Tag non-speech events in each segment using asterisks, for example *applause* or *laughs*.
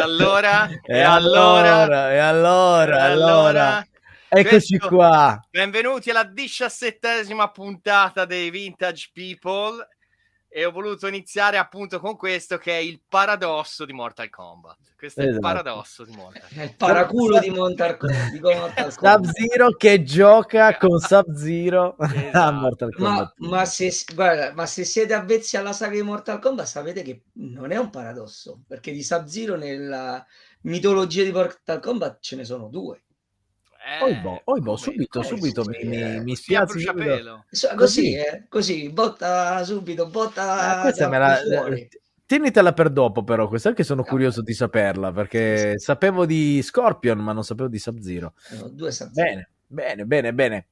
e allora? E, e allora? E allora? E allora? Eccoci Questo, qua. Benvenuti alla diciassettesima puntata dei Vintage People e ho voluto iniziare appunto con questo che è il paradosso di Mortal Kombat. Questo esatto. è il esatto. paradosso di Mortal Kombat. È il paraculo di Mortal *laughs* Kombat. Sub-Zero che gioca con Sub-Zero esatto. a Mortal Kombat. Ma, ma, se, guarda, ma se siete avvezzi alla saga di Mortal Kombat sapete che non è un paradosso, perché di Sub-Zero nella mitologia di Mortal Kombat ce ne sono due. Eh, oibo, oibo subito, subito mi, mi, mi spiazzi così, eh, così, botta subito, botta eh, questa me la, Tienitela per dopo, però, questa che sono curioso di saperla perché sapevo di Scorpion, ma non sapevo di Sub-Zero. No, due Sub-Zero. Bene, bene, bene, bene.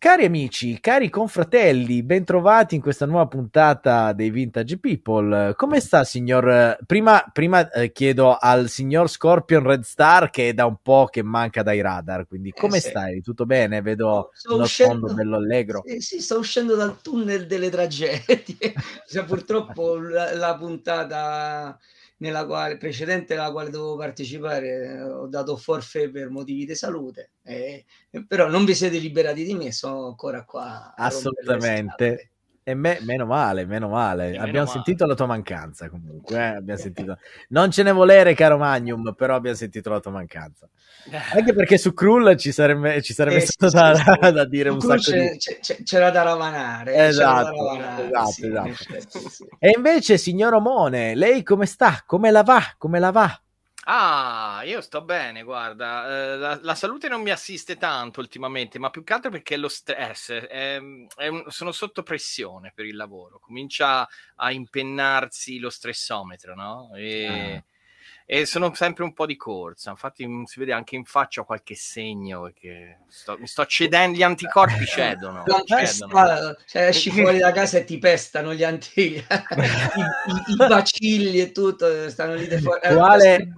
Cari amici, cari confratelli, bentrovati in questa nuova puntata dei Vintage People. Come sta, signor? Prima, prima eh, chiedo al signor Scorpion Red Star che è da un po' che manca dai radar. Quindi, eh, come eh, sì. stai? Tutto bene? Vedo uno sfondo bello *laughs* allegro. Sì, sì, sto uscendo dal tunnel delle tragedie. *laughs* cioè, purtroppo la, la puntata nella quale, precedente alla quale dovevo partecipare ho dato forfè per motivi di salute, eh, però non vi siete liberati di me, sono ancora qua. Assolutamente. E me, meno male, meno male. Meno abbiamo male. sentito la tua mancanza comunque. Eh? Abbiamo sentito... Non ce ne volere, caro Magnum, però abbiamo sentito la tua mancanza. Anche perché su Krull ci sarebbe, ci sarebbe eh, stato sì, da, sì. da, dire un sacco c'è, di... c'è, c'era da ravanare. Esatto, da ravanare, esatto, sì, esatto. E invece, signor Omone, lei come sta? Come la va? Come la va? Ah, io sto bene, guarda, eh, la, la, salute non mi assiste tanto ultimamente, ma più che altro perché lo stress, è, è un, sono sotto pressione per il lavoro, comincia a impennarsi lo stressometro, no? E, ah e sono sempre un po' di corsa. Infatti, si vede anche in faccia qualche segno perché sto, mi sto cedendo. Gli anticorpi cedono. cedono. Cioè, esci fuori da casa e ti pestano gli anti, *laughs* I, i, i, bacilli e tutto. Stanno lì fuori. Eh, quale,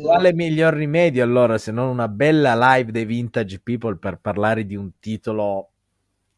quale miglior rimedio allora se non una bella live dei Vintage People per parlare di un titolo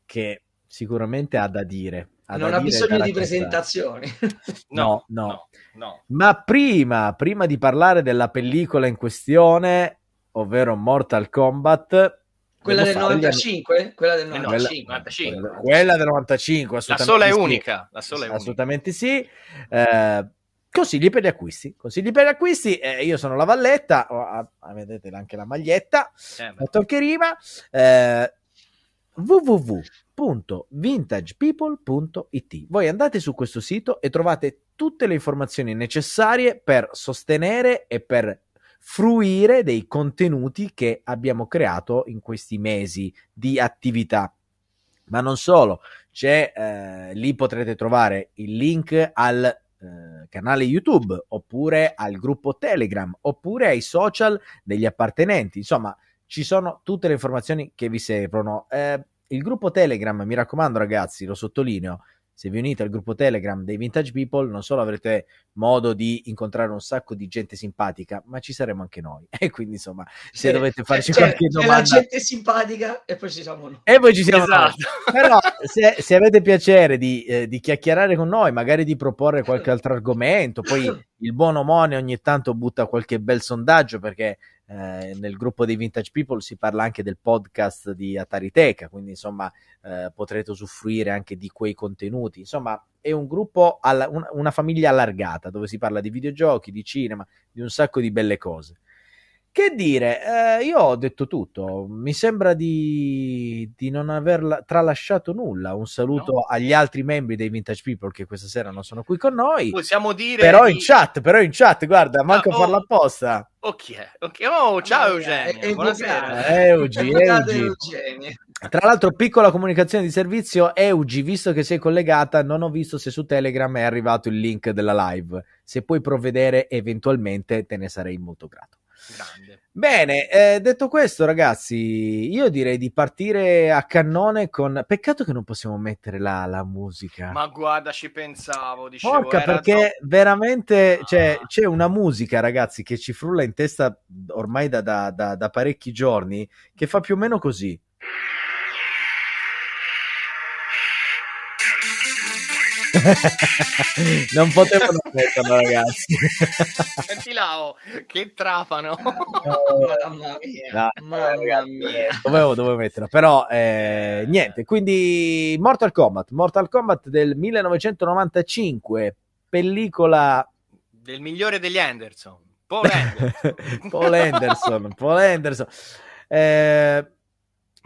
che sicuramente ha da dire? Non ha bisogno di presentazioni. *laughs* no, no, no, no, Ma prima, prima di parlare della pellicola in questione, ovvero Mortal Kombat, quella del 95? Quella del 95. Quella, quella del 95, La sola è sì. unica. La sola è assolutamente unica. sì. Eh, consigli per gli acquisti. Consigli per gli acquisti. Eh, io sono la Valletta. Oh, ah, vedete anche la maglietta. Eh, la rima. Eh, www www.vintagepeople.it. Voi andate su questo sito e trovate tutte le informazioni necessarie per sostenere e per fruire dei contenuti che abbiamo creato in questi mesi di attività. Ma non solo, c'è eh, lì potrete trovare il link al eh, canale YouTube oppure al gruppo Telegram oppure ai social degli appartenenti. Insomma, ci sono tutte le informazioni che vi servono. Eh, il gruppo Telegram, mi raccomando ragazzi, lo sottolineo, se vi unite al gruppo Telegram dei Vintage People, non solo avrete modo di incontrare un sacco di gente simpatica, ma ci saremo anche noi. *laughs* E quindi, insomma, se dovete farci c'è, qualche c'è domanda... C'è la gente simpatica e poi ci siamo noi. E poi ci siamo esatto. noi. *laughs* Però, se, se, avete piacere di, eh, di, chiacchierare con noi, magari di proporre qualche altro argomento, poi *laughs* il buon Omone ogni tanto butta qualche bel sondaggio perché eh, nel gruppo dei Vintage People si parla anche del podcast di Atariteca, quindi insomma eh, potrete usufruire anche di quei contenuti. Insomma, è un gruppo, alla, una, una famiglia allargata dove si parla di videogiochi, di cinema, di un sacco di belle cose. Che dire, eh, io ho detto tutto, mi sembra di, di, non aver tralasciato nulla. Un saluto no. agli altri membri dei Vintage People che questa sera non sono qui con noi. Possiamo dire. Però di... in chat, però in chat, guarda, manco a oh, farlo apposta. Ok, ok. Oh, ciao Eugenio. Eh, Buonasera. Eugi, Eugi. Tra l'altro, piccola comunicazione di servizio, Eugi, visto che sei collegata, non ho visto se su Telegram è arrivato il link della live. Se puoi provvedere, eventualmente te ne sarei molto grato. Grande. Bene, eh, detto questo, ragazzi, io direi di partire a cannone con. Peccato che non possiamo mettere la, la musica. Ma guarda, ci pensavo. Dicevo, Porca, perché troppo... veramente ah. cioè, c'è una musica, ragazzi, che ci frulla in testa ormai da, da, da, da parecchi giorni, che fa più o meno così. *laughs* non potevano metterlo, ragazzi. Senti là, oh, che trapano. Mamma mia, No, mamma mia. Dovevo, dovevo metterlo, però eh, niente. Quindi Mortal Kombat, Mortal Kombat del 1995, pellicola Del migliore degli Anderson. Paul *laughs* Anderson. Paul Anderson, Paul Anderson. Eh,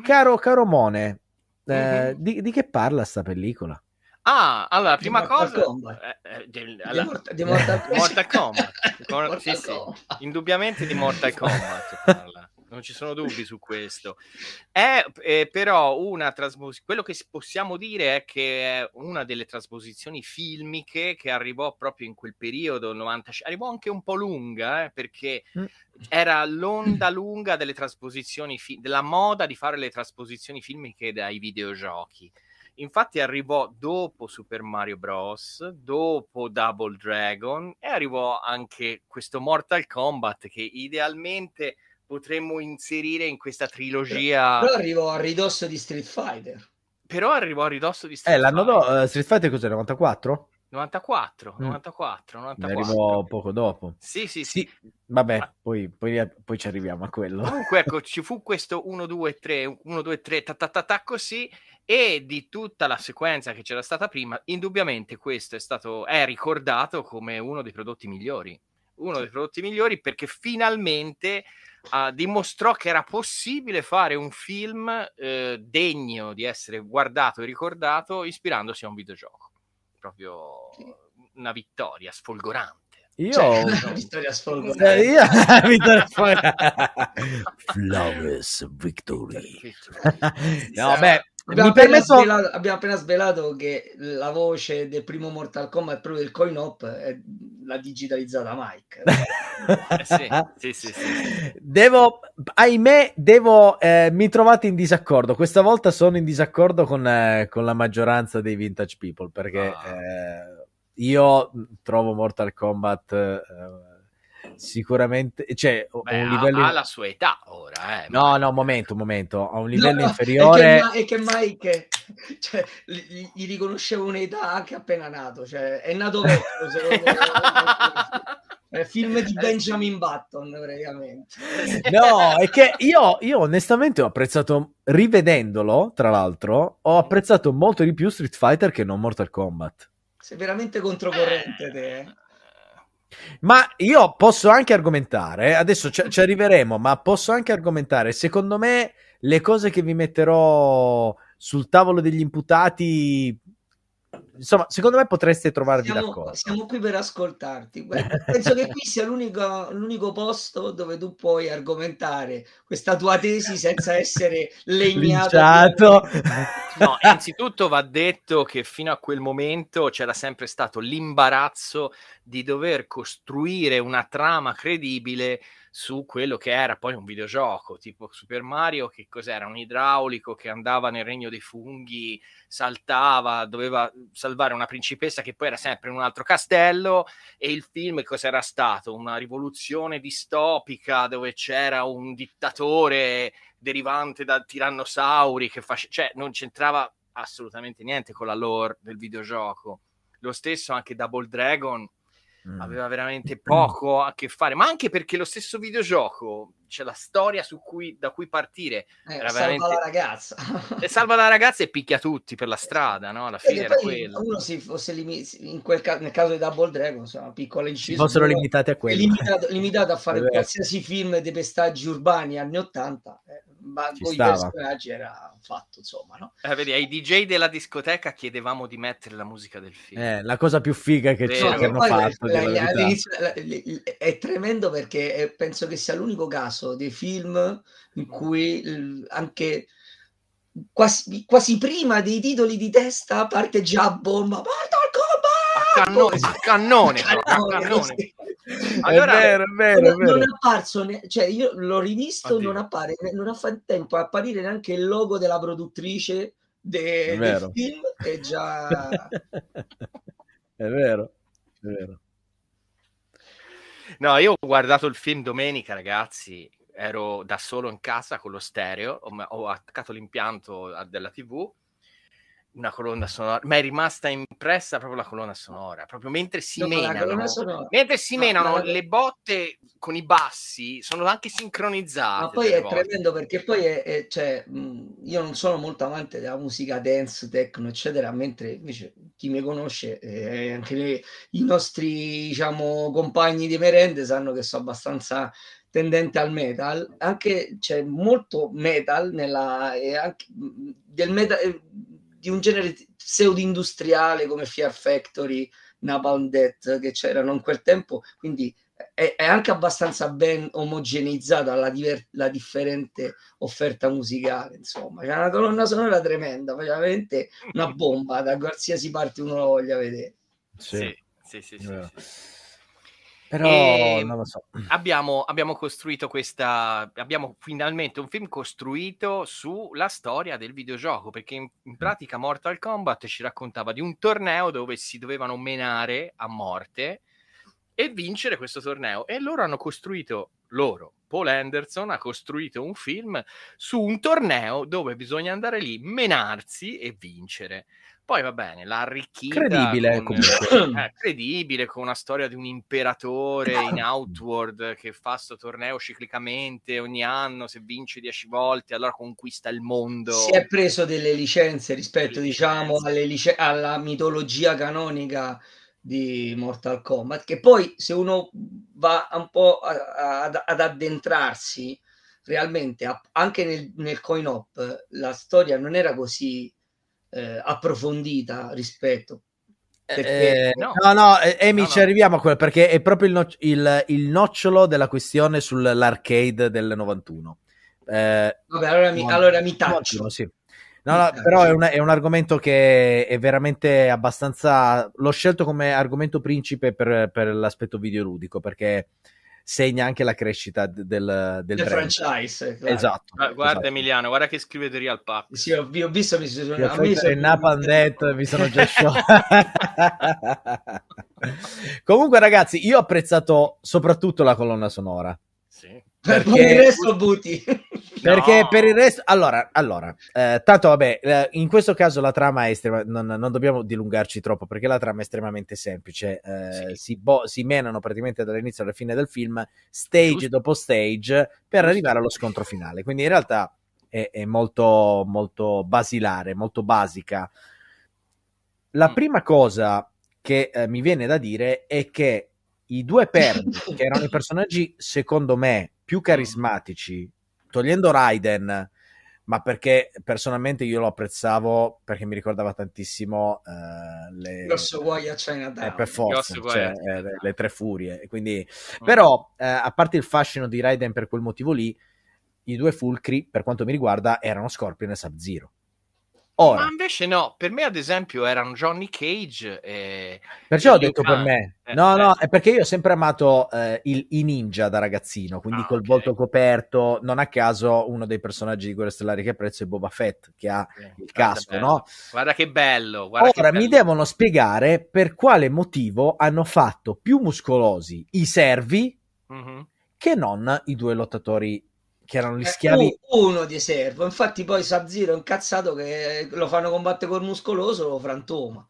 caro, caro Mone, eh, Mhm. di, di che parla sta pellicola? Ah, allora, prima Mortal cosa... Kombat. eh, eh, Di Mortal- di *laughs* Mortal Kombat. Mortal Kombat. Cor- Mortal sì, sì. Kombat. Indubbiamente di Mortal *laughs* Kombat parla. Non ci sono dubbi su questo. È eh, però una trasposizione. Quello che possiamo dire è che è una delle trasposizioni filmiche che arrivò proprio in quel periodo, 90, arrivò anche un po' lunga, eh, perché Mm. era l'onda lunga delle trasposizioni, fi- della moda di fare le trasposizioni filmiche dai videogiochi. Infatti arrivò dopo Super Mario Bros., dopo Double Dragon e arrivò anche questo Mortal Kombat che idealmente potremmo inserire in questa trilogia, Però arrivo a ridosso di Street Fighter. però arrivò a ridosso di Street Eh, l'anno Fighter. dopo, Street Fighter cos'è, 94? 94, Mm. 94, Ne 94. arrivò poco dopo. Sì, sì, sì. Sì, vabbè, Ah. poi, poi, poi ci arriviamo a quello. Comunque, ecco, *laughs* ci fu questo 1, 2, 3, 1, 2, 3, ta, ta, ta, ta, così, e di tutta la sequenza che c'era stata prima, indubbiamente questo è stato, è ricordato come uno dei prodotti migliori. Uno dei prodotti migliori perché finalmente ah, dimostrò che era possibile fare un film eh, degno di essere guardato e ricordato ispirandosi a un videogioco. Proprio una vittoria sfolgorante. Io... Cioè, una *laughs* vittoria Eh, sfolgorante. io... *laughs* Vittoria Fuori- Flawless victory. *laughs* no, beh, Abbiamo mi appena, permetto... svelato, abbiamo appena svelato che la voce del primo Mortal Kombat, proprio del coin op, è la digitalizzata Mike. Eh sì, sì, sì, sì. Devo, ahimè, devo, eh, mi trovate in disaccordo. Questa volta sono in disaccordo con, eh, con la maggioranza dei vintage people perché Ah. eh, io trovo Mortal Kombat eh, sicuramente, cioè, Beh, un ha- livello. ha la sua età ora, eh. No, ma- no, momento, momento, a un livello No, no, inferiore. E che, Ma- e che Mike *laughs* cioè, gli, gli riconoscevo un'età anche appena nato, cioè, è nato vecchio, secondo me. Film di Benjamin Button, praticamente. *laughs* No, è che io, io onestamente ho apprezzato, rivedendolo, tra l'altro, ho apprezzato molto di più Street Fighter che non Mortal Kombat. Sei veramente controcorrente te. eh. Ma io posso anche argomentare, adesso ci, ci arriveremo, ma posso anche argomentare, secondo me le cose che vi metterò sul tavolo degli imputati, insomma, secondo me potreste trovarvi Siamo, d'accordo. siamo qui per ascoltarti. Penso che qui sia l'unico, l'unico posto dove tu puoi argomentare questa tua tesi senza essere legnato. No, innanzitutto va detto che fino a quel momento c'era sempre stato l'imbarazzo di dover costruire una trama credibile su quello che era poi un videogioco, tipo Super Mario, che cos'era? Un idraulico che andava nel regno dei funghi, saltava, doveva salvare una principessa che poi era sempre in un altro castello e il film cos'era stato? Una rivoluzione distopica dove c'era un dittatore derivante da tirannosauri che face... cioè non c'entrava assolutamente niente con la lore del videogioco. Lo stesso anche Double Dragon Mm. aveva veramente poco a che fare, ma anche perché lo stesso videogioco, c'è la storia su cui, da cui partire, Eh, era salva veramente- la ragazza. e salva la ragazza e picchia tutti per la strada, no? Alla fine Perché era quello. uno si fosse limi- in quel ca- nel caso di Double Dragon, insomma, piccola Si inciso, fossero però limitati a quello. limitato, *laughs* limitato a fare qualsiasi film dei pestaggi urbani anni 80, eh, ma Ci con i stava. personaggi era fatto, insomma, no? Eh, vedi, ai DJ della discoteca chiedevamo di mettere la musica del film. Eh, la cosa più figa che, ci- hanno fatto. la- la è tremendo perché eh, penso che sia l'unico caso dei film in cui l- anche quasi, quasi prima dei titoli di testa parte già a bomba Mortal A Kombat! cannone, a cannone, A proprio, a cannone, cannone. sì. Allora- è vero, è vero, è non, vero. non è apparso, ne- cioè io l'ho rivisto, non appare, non ha fatto tempo a apparire neanche il logo della produttrice de- È del film e già *laughs* è vero, è vero. No, io ho guardato il film domenica, ragazzi. Ero da solo in casa con lo stereo, ho, ho attaccato l'impianto a- della TV una colonna sonora, ma è rimasta impressa proprio la colonna sonora, proprio mentre si no, menano, mentre si no, menano ma... le botte con i bassi sono anche sincronizzate. Ma poi è volte. tremendo perché poi è, è cioè, io non sono molto amante della musica dance, techno, eccetera, mentre invece chi mi conosce, eh, anche le, i nostri diciamo compagni di merende sanno che sono abbastanza tendente al metal, anche c'è molto metal nella, e anche del metal di un genere pseudo-industriale come Fear Factory, Napalm Death che c'erano in quel tempo, quindi è, è anche abbastanza ben omogeneizzata la, diver- la, differente offerta musicale, insomma, c'è una colonna sonora tremenda, veramente una bomba da qualsiasi parte uno lo voglia vedere. Sì, sì, sì, sì, sì, sì. Però e non lo so. Abbiamo, abbiamo, costruito questa. Abbiamo finalmente un film costruito sulla storia del videogioco. Perché in, in, pratica Mortal Kombat ci raccontava di un torneo dove si dovevano menare a morte e vincere questo torneo. E loro hanno costruito loro. Paul Anderson ha costruito un film su un torneo dove bisogna andare lì, menarsi e vincere. Poi va bene, l'ha arricchita. Credibile con. *coughs* Eh, credibile, con una storia di un imperatore in *coughs* Outward che fa questo torneo ciclicamente ogni anno, se vince dieci volte allora conquista il mondo. Si è preso delle licenze rispetto, diciamo, licenze. Lice- alla mitologia canonica di Mortal Kombat, che poi se uno va un po' a, a, ad addentrarsi realmente a, anche nel, nel coin op la storia non era così eh, approfondita rispetto. Perché... Eh, no. no, no, Emi, no, ci no. arriviamo a quello perché è proprio il, no- il, il, nocciolo della questione sull'arcade del 91. Eh, Vabbè, allora mi, allora mi taccio. sì. No, no, però è un, è un, argomento che è veramente abbastanza. L'ho scelto come argomento principe per, per l'aspetto videoludico perché segna anche la crescita del, del franchise. Claro. Esatto. guarda esatto. Emiliano, guarda che scrive di Real Pack. Sì, ho, ho visto, mi sono... Io a me sono... *laughs* Death, mi sono già sciolto. *laughs* Comunque ragazzi, io ho apprezzato soprattutto la colonna sonora. Perché... Per il resto butti. *laughs* Perché no. per il resto, allora, allora eh, tanto vabbè, eh, in questo caso la trama è estremamente, non, non, dobbiamo dilungarci troppo perché la trama è estremamente semplice. Eh, sì. si, bo- si, menano praticamente dall'inizio alla fine del film, stage Giusto. dopo stage, per Giusto. arrivare allo scontro finale. Quindi in realtà è, è molto, molto basilare, molto basica. La mm. prima cosa che eh, mi viene da dire è che i due perdi, che erano i *laughs* personaggi secondo me più carismatici togliendo Raiden, ma perché personalmente io lo apprezzavo perché mi ricordava tantissimo uh, le Grosso guai a Chinatown. Eh, per forza cioè, eh, le, le, tre furie quindi, mm. però eh, a parte il fascino di Raiden per quel motivo lì i due fulcri per quanto mi riguarda erano Scorpion e Sub-Zero Ora, Ma invece no, per me ad esempio erano Johnny Cage e... Perciò ho detto per me. Eh, no, eh. no, è perché io ho sempre amato eh, il, i ninja da ragazzino, quindi ah, col okay. volto coperto. Non a caso uno dei personaggi di Guerre Stellari che apprezzo è Boba Fett, che ha il casco, no? Guarda che bello. Guarda Ora che bello. mi devono spiegare per quale motivo hanno fatto più muscolosi i servi mm-hmm. che non i due lottatori che erano gli schiavi. uno di servo, infatti poi Sub-Zero è incazzato che lo fanno combattere col muscoloso, lo frantoma.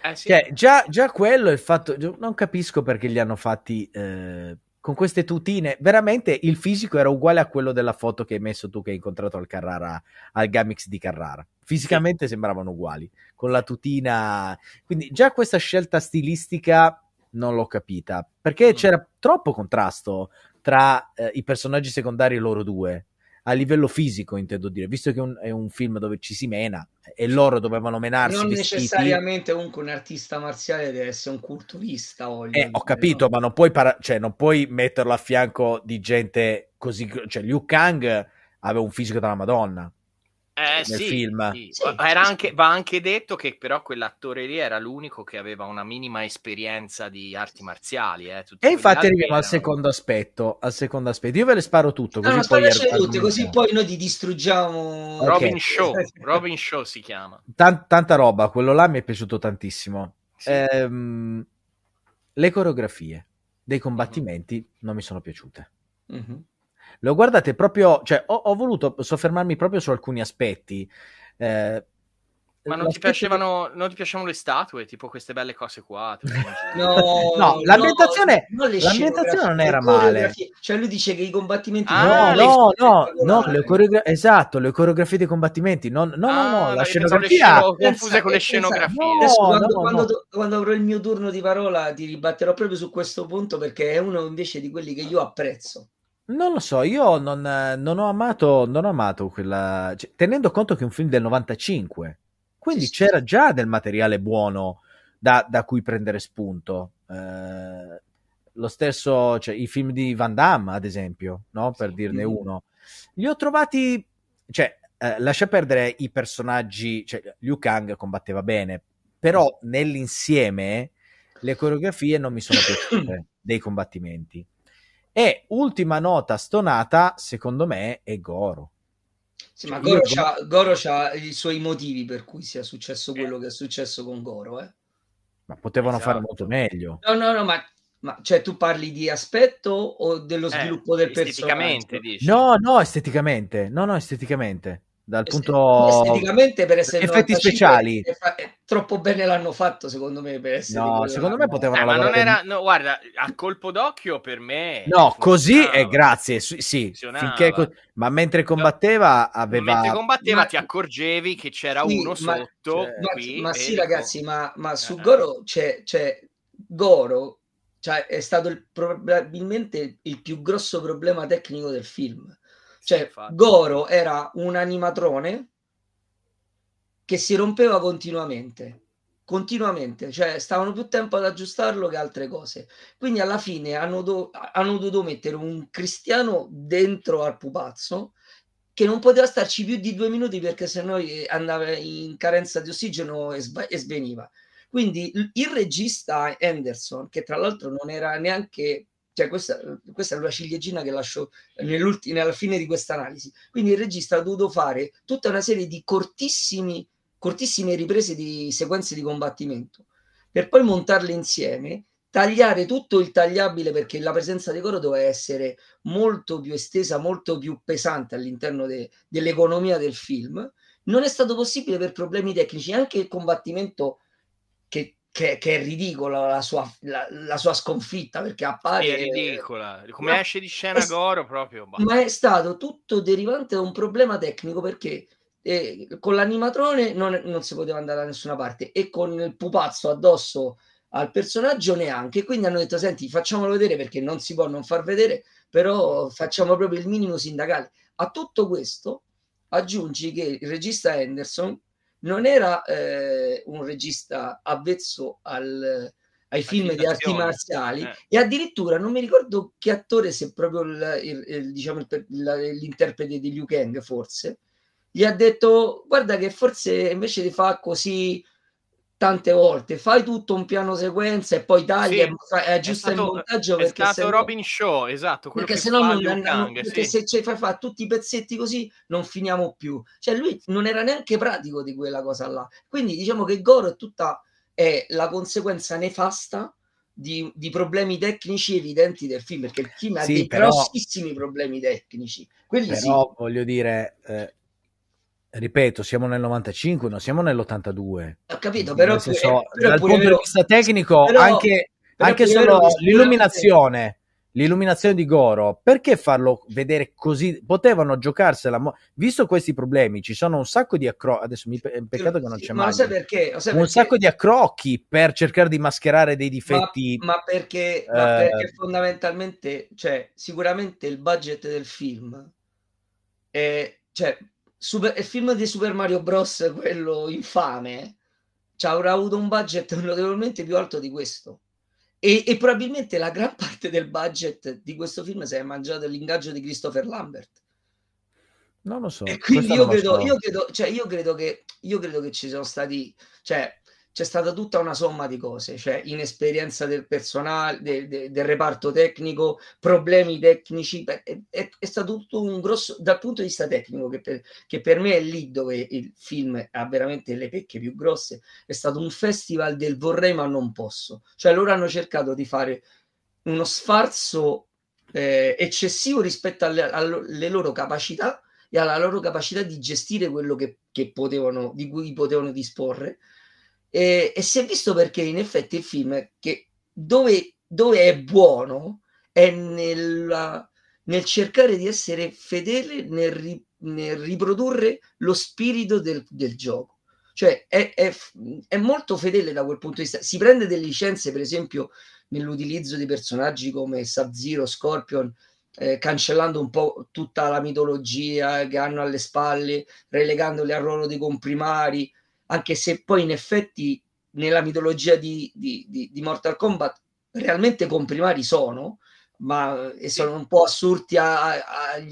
Eh, sì. cioè, già, già, quello il fatto, non capisco perché li hanno fatti eh, con queste tutine. Veramente il fisico era uguale a quello della foto che hai messo tu che hai incontrato al Carrara, al Gamix di Carrara. Fisicamente sì. sembravano uguali, con la tutina. Quindi già questa scelta stilistica non l'ho capita perché mm. c'era troppo contrasto tra eh, i personaggi secondari e loro due a livello fisico intendo dire visto che un, è un film dove ci si mena e loro dovevano menarsi non vestiti. necessariamente comunque un artista marziale deve essere un culturista eh, ho capito no? ma non puoi, para- cioè, non puoi metterlo a fianco di gente così cioè Liu Kang aveva un fisico della madonna eh, nel sì, film. Sì. Anche, va anche detto che però quell'attore lì era l'unico che aveva una minima esperienza di arti marziali. Eh. e infatti arriviamo erano... al secondo aspetto. Al secondo aspetto. Io ve le sparo tutto. Così, no, poi, tutte, così poi noi ti distruggiamo. Okay. *laughs* Robin Show. Robin Show si chiama. Tant- tanta roba. Quello là mi è piaciuto tantissimo. Sì. Ehm, le coreografie dei combattimenti mm-hmm. non mi sono piaciute. Mm-hmm lo guardate proprio, cioè ho, ho voluto soffermarmi proprio su alcuni aspetti. Eh, Ma non ti, piacevano, non ti, piacevano, le statue, tipo queste belle cose qua? *laughs* no, no, l'ambientazione, no, non, l'ambientazione non era male. Cioè lui dice che i combattimenti... Ah, no, no, no, le coreogra- esatto, le coreografie dei combattimenti. Non, no, ah, no, no, la scenografia... confuse con le scenografie. No, quando, quando, quando, avrò il mio turno di parola ti ribatterò proprio su questo punto perché è uno invece di quelli che io apprezzo. Non lo so, io non, non ho amato, non ho amato quella... Cioè, tenendo conto che è un film del 95 quindi sì, c'era già del materiale buono da, da cui prendere spunto. Eh, lo stesso, cioè, i film di Van Damme, ad esempio, no? per sì, dirne uno, li ho trovati, cioè, eh, lascia perdere i personaggi, cioè, Liu Kang combatteva bene, però nell'insieme le coreografie non mi sono piaciute *coughs* dei combattimenti. E ultima nota stonata, secondo me, è Goro. Sì, ma Goro, c'ha, Goro c'ha i suoi motivi per cui sia successo eh. quello che è successo con Goro. Eh? Ma potevano esatto. fare molto meglio. No, no, no, ma, ma cioè, tu parli di aspetto o dello eh, sviluppo eh, del esteticamente, personaggio? Dici. No, no, esteticamente. No, no, esteticamente dal punto esteticamente per essere effetti speciali. fa... troppo bene l'hanno fatto secondo me per essere no secondo me potevano eh, ma non era no, guarda a colpo d'occhio per me no così e eh, grazie sì finché ma mentre combatteva aveva mentre combatteva ma... ti accorgevi che c'era sì, uno ma... sotto cioè, qui, ma, ma sì ragazzi ma, ma su eh. Goro c'è, c'è Goro cioè, è stato il, probabilmente il più grosso problema tecnico del film cioè, Infatti. Goro era un animatrone che si rompeva continuamente continuamente, cioè stavano più tempo ad aggiustarlo che altre cose. Quindi alla fine hanno, do- hanno dovuto mettere un cristiano dentro al pupazzo che non poteva starci più di due minuti perché sennò andava in carenza di ossigeno e, sv- e sveniva. Quindi il regista Anderson, che tra l'altro non era neanche cioè questa, questa, è la ciliegina che lascio nella fine di questa analisi. Quindi il regista ha dovuto fare tutta una serie di cortissime riprese di sequenze di combattimento per poi montarle insieme, tagliare tutto il tagliabile perché la presenza di coro doveva essere molto più estesa, molto più pesante all'interno de, dell'economia del film. Non è stato possibile per problemi tecnici, anche il combattimento che che, che, è ridicola la sua, la, la sua sconfitta perché appare è ridicola. Come ma, esce di scena è, Goro proprio bah. ma è stato tutto derivante da un problema tecnico perché eh, con l'animatrone non, non, si poteva andare da nessuna parte e con il pupazzo addosso al personaggio neanche. Quindi hanno detto senti facciamolo vedere perché non si può non far vedere però facciamo proprio il minimo sindacale. A tutto questo aggiungi che il regista Henderson non era eh, un regista avvezzo al, ai film di arti marziali eh. e addirittura non mi ricordo che attore, se proprio il, il, il, diciamo, l'interprete di Liu Kang forse, gli ha detto guarda che forse invece di fare così tante volte fai tutto un piano sequenza e poi taglia sì, e aggiusta il montaggio è stato se Robin Show esatto perché se no non, non, perché sì. se ci fai fare tutti i pezzetti così non finiamo più cioè lui non era neanche pratico di quella cosa là quindi diciamo che Goro è tutta è la conseguenza nefasta di, di, problemi tecnici evidenti del film perché il film ha dei però, grossissimi problemi tecnici quelli però sì. voglio dire eh ripeto, siamo nel 95, non siamo nell'82. Ho capito, però, senso, però dal punto vero. di vista tecnico, però, anche, però anche solo l'illuminazione, l'illuminazione di Goro, perché farlo vedere così? Potevano giocarsela, visto questi problemi, ci sono un sacco di accrocchi, adesso mi peccato che non c'è mai. Perché? Un perché? sacco di accrocchi per cercare di mascherare dei difetti. Ma, ma perché, eh... ma perché fondamentalmente, cioè, sicuramente il budget del film è, cioè, super, il film di Super Mario Bros, quello infame, ci avrà avuto un budget notevolmente più alto di questo. E, e, probabilmente la gran parte del budget di questo film si è mangiato l'ingaggio di Christopher Lambert. Non lo so. E quindi io credo, so. io, credo, cioè io credo, che, io credo che ci sono stati, cioè, c'è stata tutta una somma di cose, cioè inesperienza del personale, de, de, del reparto tecnico, problemi tecnici, è, è, è, stato tutto un grosso, dal punto di vista tecnico, che per, che per, me è lì dove il film ha veramente le pecche più grosse, è stato un festival del vorrei ma non posso, cioè loro hanno cercato di fare uno sfarzo eh, eccessivo rispetto alle, alle loro capacità e alla loro capacità di gestire quello che, che potevano, di cui potevano disporre. E, e, si è visto perché in effetti il film che dove, dove è buono è nella, nel cercare di essere fedele nel, ri, nel riprodurre lo spirito del, del gioco. Cioè è, è, è, molto fedele da quel punto di vista. Si prende delle licenze, per esempio, nell'utilizzo di personaggi come Sub-Zero, Scorpion, eh, cancellando un po' tutta la mitologia che hanno alle spalle, relegandoli al ruolo dei comprimari, anche se poi in effetti nella mitologia di, di, di, di Mortal Kombat realmente comprimari sono, ma e sono un po' assurti a, a,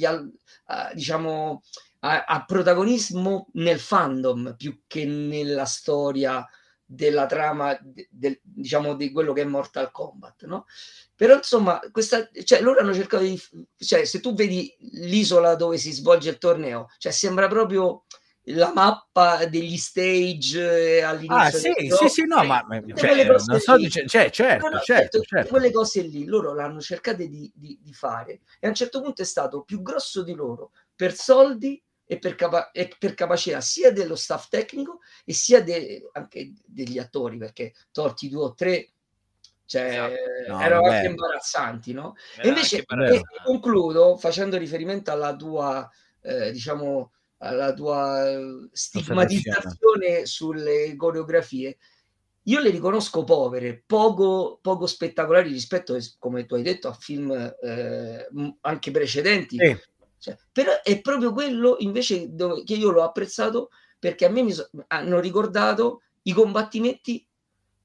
a, a diciamo a, protagonismo nel fandom più che nella storia della trama de, de, diciamo di quello che è Mortal Kombat no? però insomma questa, cioè, loro hanno cercato di cioè se tu vedi l'isola dove si svolge il torneo cioè sembra proprio la mappa degli stage eh, all'inizio ah sì sì sì no ma cioè, non so, cioè, certo, no, certo, certo, certo, quelle cose lì loro l'hanno cercate di, di, di, fare e a un certo punto è stato più grosso di loro per soldi e per, capa- e per capacità sia dello staff tecnico e sia de- anche degli attori perché torti due o tre cioè, esatto. no, erano anche imbarazzanti no? e invece concludo facendo riferimento alla tua eh, diciamo alla tua eh, stigmatizzazione sulle coreografie, io le riconosco povere, poco, poco spettacolari rispetto, come tu hai detto, a film eh, anche precedenti. Sì. Cioè, però è proprio quello invece dove, che io l'ho apprezzato perché a me mi so, hanno ricordato i combattimenti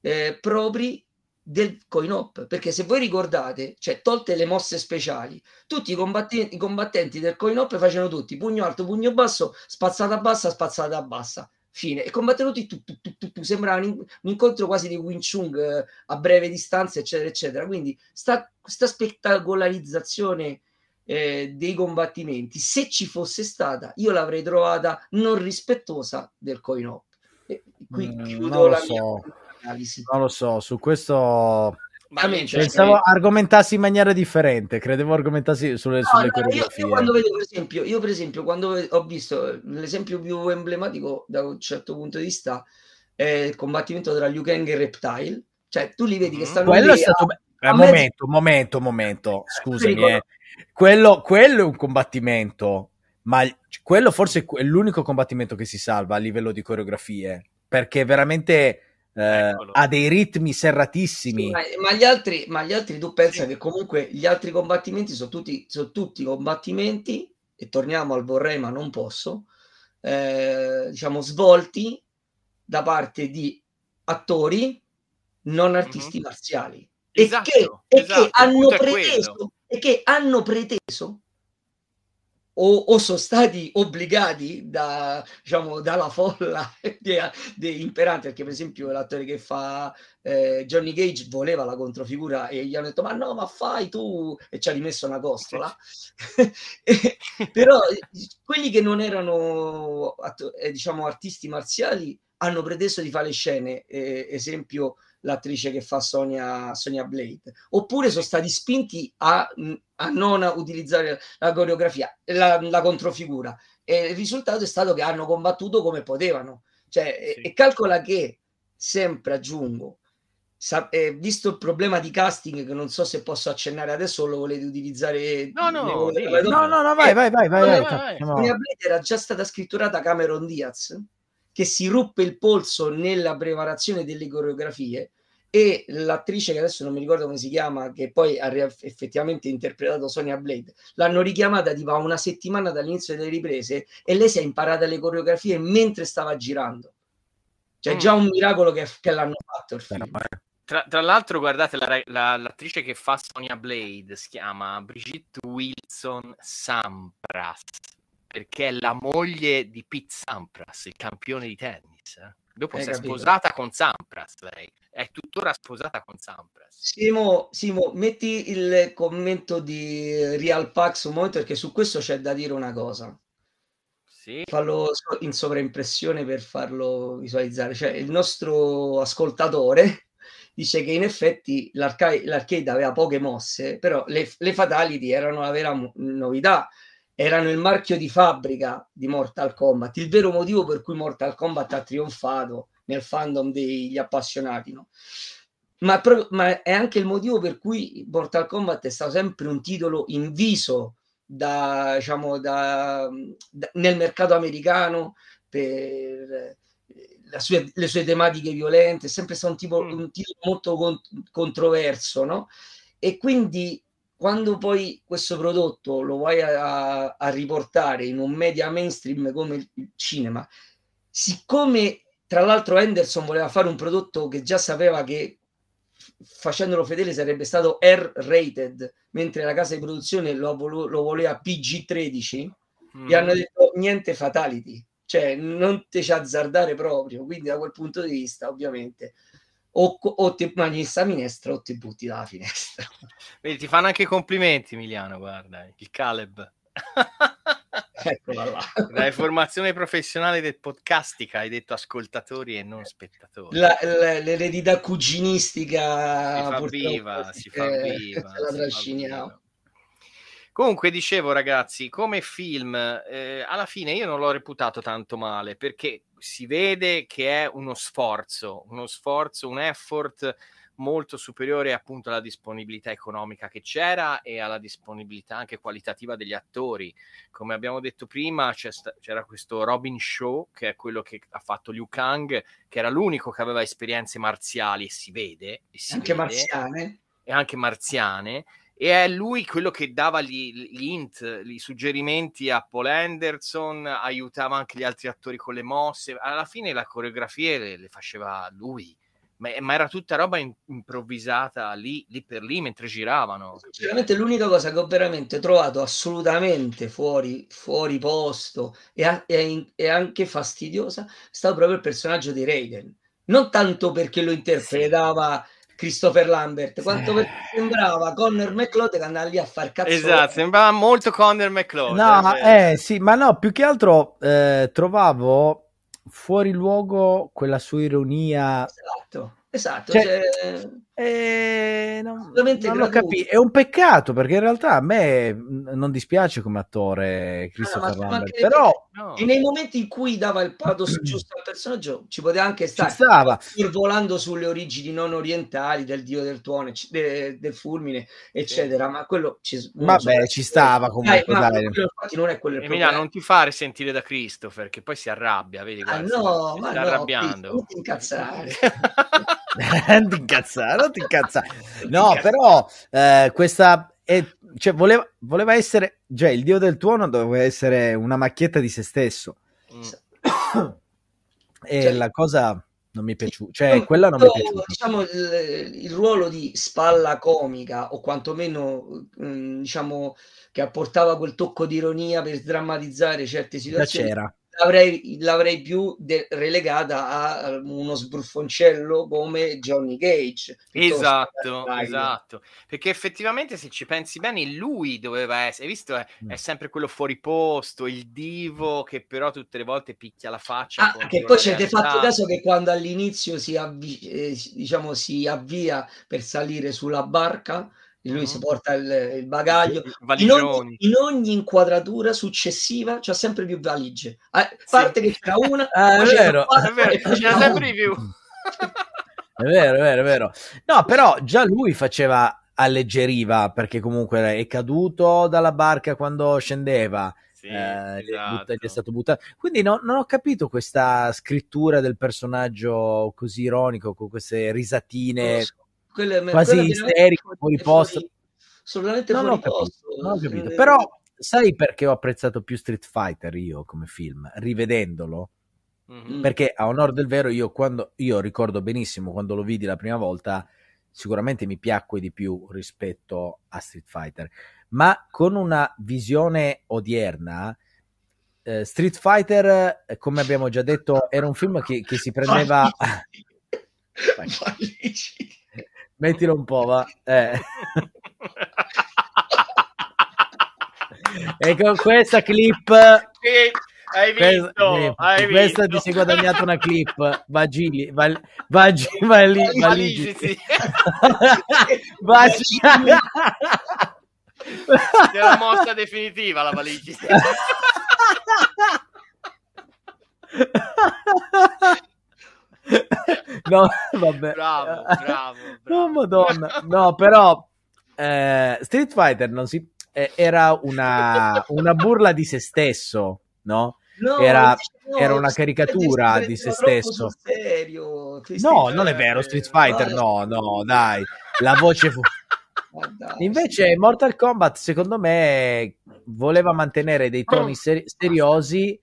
eh, propri del coin op perché se voi ricordate cioè tolte le mosse speciali tutti i combattenti, i combattenti del coin op facevano tutti pugno alto pugno basso spazzata bassa spazzata bassa fine e combattono tutti tu, tu, tu, tu. sembrava un, incontro quasi di Wing Chun eh, a breve distanza eccetera eccetera quindi sta, questa spettacolarizzazione eh, dei combattimenti se ci fosse stata io l'avrei trovata non rispettosa del coin op e qui mm, chiudo la so. mia analisi. Non lo so, su questo Pensavo cioè, argomentassi in maniera differente, credevo argomentassi sulle, no, sulle no, io, io, quando vedo, per esempio, io per esempio, quando ho visto l'esempio più emblematico da un certo punto di vista è il combattimento tra Liu Kang e Reptile, cioè tu li vedi mm-hmm. che stanno Quello è stato... A, a momento, momento, momento, scusami, eh. quello, quello è un combattimento, ma quello forse è l'unico combattimento che si salva a livello di coreografie, perché veramente eh, ha dei ritmi serratissimi. Sì, ma, ma, gli altri, ma, gli altri, tu pensa sì. che comunque gli altri combattimenti sono tutti, sono tutti combattimenti, e torniamo al vorrei ma non posso, eh, diciamo svolti da parte di attori non artisti mm-hmm. marziali. Esatto, e, che, esatto, e, che hanno preteso, e che hanno preteso o, o, sono stati obbligati da, diciamo, dalla folla *laughs* imperante, perché per esempio l'attore che fa eh, Johnny Cage voleva la controfigura e gli hanno detto ma no, ma fai tu e ci ha rimesso una costola. *laughs* Però quelli che non erano eh, diciamo artisti marziali hanno preteso di fare le scene, eh, esempio l'attrice che fa Sonia, Sonia Blade, oppure sono stati spinti a, a non utilizzare la coreografia, la, la, controfigura. E il risultato è stato che hanno combattuto come potevano. Cioè, sì. e, e, calcola che, sempre aggiungo, sa, eh, visto il problema di casting, che non so se posso accennare adesso lo volete utilizzare. No, no, no, no, no, no, vai, vai, vai, vai. vai, vai. Sonia Blade era già stata scritturata Cameron Diaz che si ruppe il polso nella preparazione delle coreografie e l'attrice che adesso non mi ricordo come si chiama, che poi ha effettivamente interpretato Sonia Blade, l'hanno richiamata tipo una settimana dall'inizio delle riprese e lei si è imparata le coreografie mentre stava girando. Cioè, mm. già un miracolo che, che l'hanno fatto il film. Tra, tra, l'altro, guardate, la, la, l'attrice che fa Sonia Blade si chiama Brigitte Wilson Sampras perché è la moglie di Pete Sampras, il campione di tennis. Eh? Dopo Hai si capito. è sposata con Sampras, lei è tuttora sposata con Sampras. Simo, Simo, metti il commento di Real Pax un momento perché su questo c'è da dire una cosa. Sì. Fallo in sovraimpressione per farlo visualizzare. Cioè, il nostro ascoltatore dice che in effetti l'arcade, aveva poche mosse, però le, le fatality erano una vera novità erano il marchio di fabbrica di Mortal Kombat, il vero motivo per cui Mortal Kombat ha trionfato nel fandom degli appassionati, no? Ma, proprio, ma è anche il motivo per cui Mortal Kombat è stato sempre un titolo inviso da, diciamo, da, da, nel mercato americano per sue, le sue tematiche violente, è sempre stato un, tipo, mm. un titolo molto con, controverso, no? E quindi quando poi questo prodotto lo vai a, a, riportare in un media mainstream come il cinema, siccome tra l'altro Henderson voleva fare un prodotto che già sapeva che facendolo fedele sarebbe stato R-rated, mentre la casa di produzione lo, lo voleva PG-13, mm. gli hanno detto niente fatality, cioè non te ci azzardare proprio, quindi da quel punto di vista ovviamente o, o ti mangi sta minestra o ti butti dalla finestra. *laughs* Vedi, ti fanno anche complimenti, Emiliano, guarda, il Caleb. *laughs* Eccola là. *laughs* La formazione professionale del podcastica, hai detto ascoltatori e non spettatori. La, la, l'eredità cuginistica si fa viva, si fa viva. la trasciniamo. Comunque dicevo ragazzi, come film, eh, alla fine io non l'ho reputato tanto male perché si vede che è uno sforzo, uno sforzo, un effort molto superiore appunto alla disponibilità economica che c'era e alla disponibilità anche qualitativa degli attori. Come abbiamo detto prima, c'era questo Robin Shaw, che è quello che ha fatto Liu Kang, che era l'unico che aveva esperienze marziali e si vede. E si anche vede, marziane. E anche marziane. E è lui quello che dava gli, gli int, i suggerimenti a Paul Anderson, aiutava anche gli altri attori con le mosse. Alla fine le coreografie le, le faceva lui ma, ma, era tutta roba in, improvvisata lì, lì, per lì mentre giravano. Sinceramente l'unica cosa che ho veramente trovato assolutamente fuori, fuori posto e, e, e, anche fastidiosa è stato proprio il personaggio di Raiden. Non tanto perché lo interpretava sì. Christopher Lambert, quanto perché sembrava Connor McLeod che andava lì a far cazzo. Esatto, sembrava molto Connor McLeod. No, eh, sì, ma no, più che altro eh, trovavo fuori luogo quella sua ironia. Esatto, esatto. Cioè, cioè... Eh, non, non lo capisco. È un peccato perché in realtà a me non dispiace come attore Christopher ah, Lambert, però no. e nei momenti in cui dava il pathos giusto al personaggio ci poteva anche stare stava. volando sulle origini non orientali del dio del tuono, de, del fulmine, eccetera. Ma quello ci, Vabbè, so, ci stava comunque. Dai, dai. Infatti non è quello il Emilia, non ti fare sentire da Christopher che poi si arrabbia, vedi? Ah, guarda, ah, no, si, ma sta no, arrabbiando. Non ti incazzare. *laughs* *laughs* non ti incazzare, non *laughs* ti incazzare. No, però eh, questa è, cioè, voleva, voleva, essere, cioè il dio del tuono doveva essere una macchietta di se stesso. Mm. e cioè, la cosa non mi è piaciuta, cioè quella non mi è piaciuta. Diciamo il, il, ruolo di spalla comica o quantomeno mm, diciamo che apportava quel tocco di ironia per sdrammatizzare certe situazioni. C'era l'avrei, l'avrei più de- relegata a uno sbruffoncello come Johnny Cage. Esatto, esatto. Perché effettivamente se ci pensi bene, lui doveva essere, hai visto, è, mm. è, sempre quello fuori posto, il divo che però tutte le volte picchia la faccia. Ah, che poi ci avete fatto caso che quando all'inizio si, avvi- eh, diciamo, si avvia per salire sulla barca, lui si porta il, il bagaglio. In ogni, in ogni, inquadratura successiva c'è sempre più valigie. A parte sì. che c'era una, ah, è vero, è vero, c'era sempre di più. è vero, è vero, è vero. No, però già lui faceva alleggeriva perché comunque è caduto dalla barca quando scendeva. Sì, eh, esatto. è stato buttato. Quindi no, non ho capito questa scrittura del personaggio così ironico con queste risatine quelle, quasi isterico, fuori posto. Assolutamente non fuori posto. Non ho capito. Però sai perché ho apprezzato più Street Fighter io come film, rivedendolo? Mm-hmm. Perché a onore del vero io quando io ricordo benissimo quando lo vidi la prima volta sicuramente mi piacque di più rispetto a Street Fighter, ma con una visione odierna eh, Street Fighter, eh, come abbiamo già detto, era un film che, che si prendeva... *laughs* *laughs* Mettilo un po', va. Eh. *laughs* e con questa clip... Hai visto, questa, hai questa ti sei guadagnato una clip *laughs* Vagili, va, va, va lì, va lì. *laughs* Vagili. È la mossa definitiva la valigia. *laughs* no, vabbè. Bravo, bravo, *laughs* bravo. Oh, madonna. No, però eh, Street Fighter non si... eh, era una, una burla di se stesso, no? No, Era- no, era una caricatura di se stesso. serio. No, Fighter- non è vero, Street Fighter, no, no, dai. La voce fu... Dai, Invece Mortal Kombat, secondo me, voleva mantenere dei toni seri- seriosi,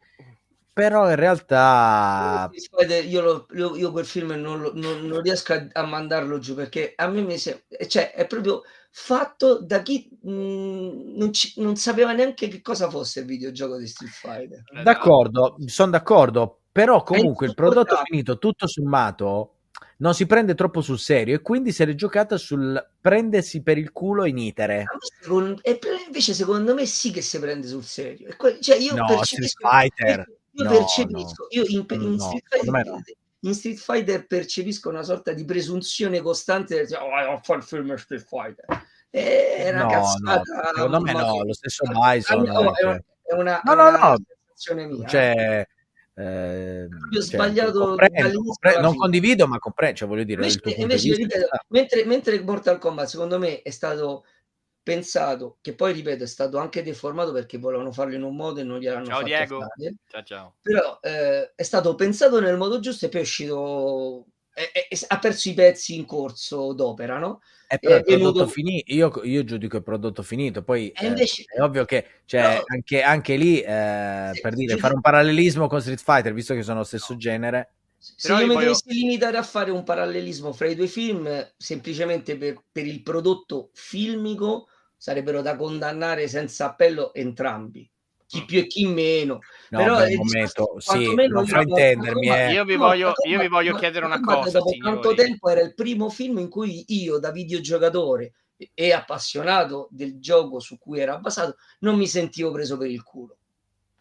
però in realtà... Io, lo- io- io quel film non, lo- non- non riesco a, a mandarlo giù perché a me mi sembra, cioè è proprio fatto da chi mh, non, ci- non sapeva neanche che cosa fosse il videogioco di Street Fighter. D'accordo, sono d'accordo, però comunque il prodotto insopportabile. finito, tutto sommato, non si prende troppo sul serio e quindi se l'è giocata sul prendersi per il culo in itere. Secondo- e invece secondo me sì che si prende sul serio. Cioè io No, percepisco, Street Fighter, io no, percepisco, io in, in No, Street Fighter, no. in Street Fighter percepisco una sorta di presunzione costante del oh, ho fatto il film Street Fighter. È una No, cazzata. no, secondo me no, lo stesso Ah, Bison. no, eh, è, un- è una, No, no, una no. sensazione mia. cioè, eh, proprio cioè, sbagliato comprendo, dall'inizio compre- alla non condivido, ma comprendo, cioè, voglio dire, Invece, invece, di vista mentre, mentre Mortal Kombat secondo me è stato pensato, che poi ripeto è stato anche deformato perché volevano farlo in un modo e non gliel'hanno Ciao fatto Diego. fare. Ciao ciao. però eh, è stato pensato nel modo giusto e poi è uscito e- e- e ha perso i pezzi in corso d'opera no? È è il prodotto venuto- finito, io, io giudico il prodotto finito, poi eh, invece- è ovvio che cioè, No. anche, anche lì, eh, Sì, per dire, giudico- fare un parallelismo con Street Fighter, visto che sono lo stesso No. genere, se Però io io mi voglio- dovessi limitare a fare un parallelismo fra i due film semplicemente per, per il prodotto filmico sarebbero da condannare senza appello entrambi chi Mm. più e chi meno no, Però il momento, sì, non io- fraintendermi, Mortal eh. Io vi voglio, io vi voglio chiedere una cosa, dopo tanto signori. tempo era il primo film in cui io da videogiocatore e appassionato del gioco su cui era basato non mi sentivo preso per il culo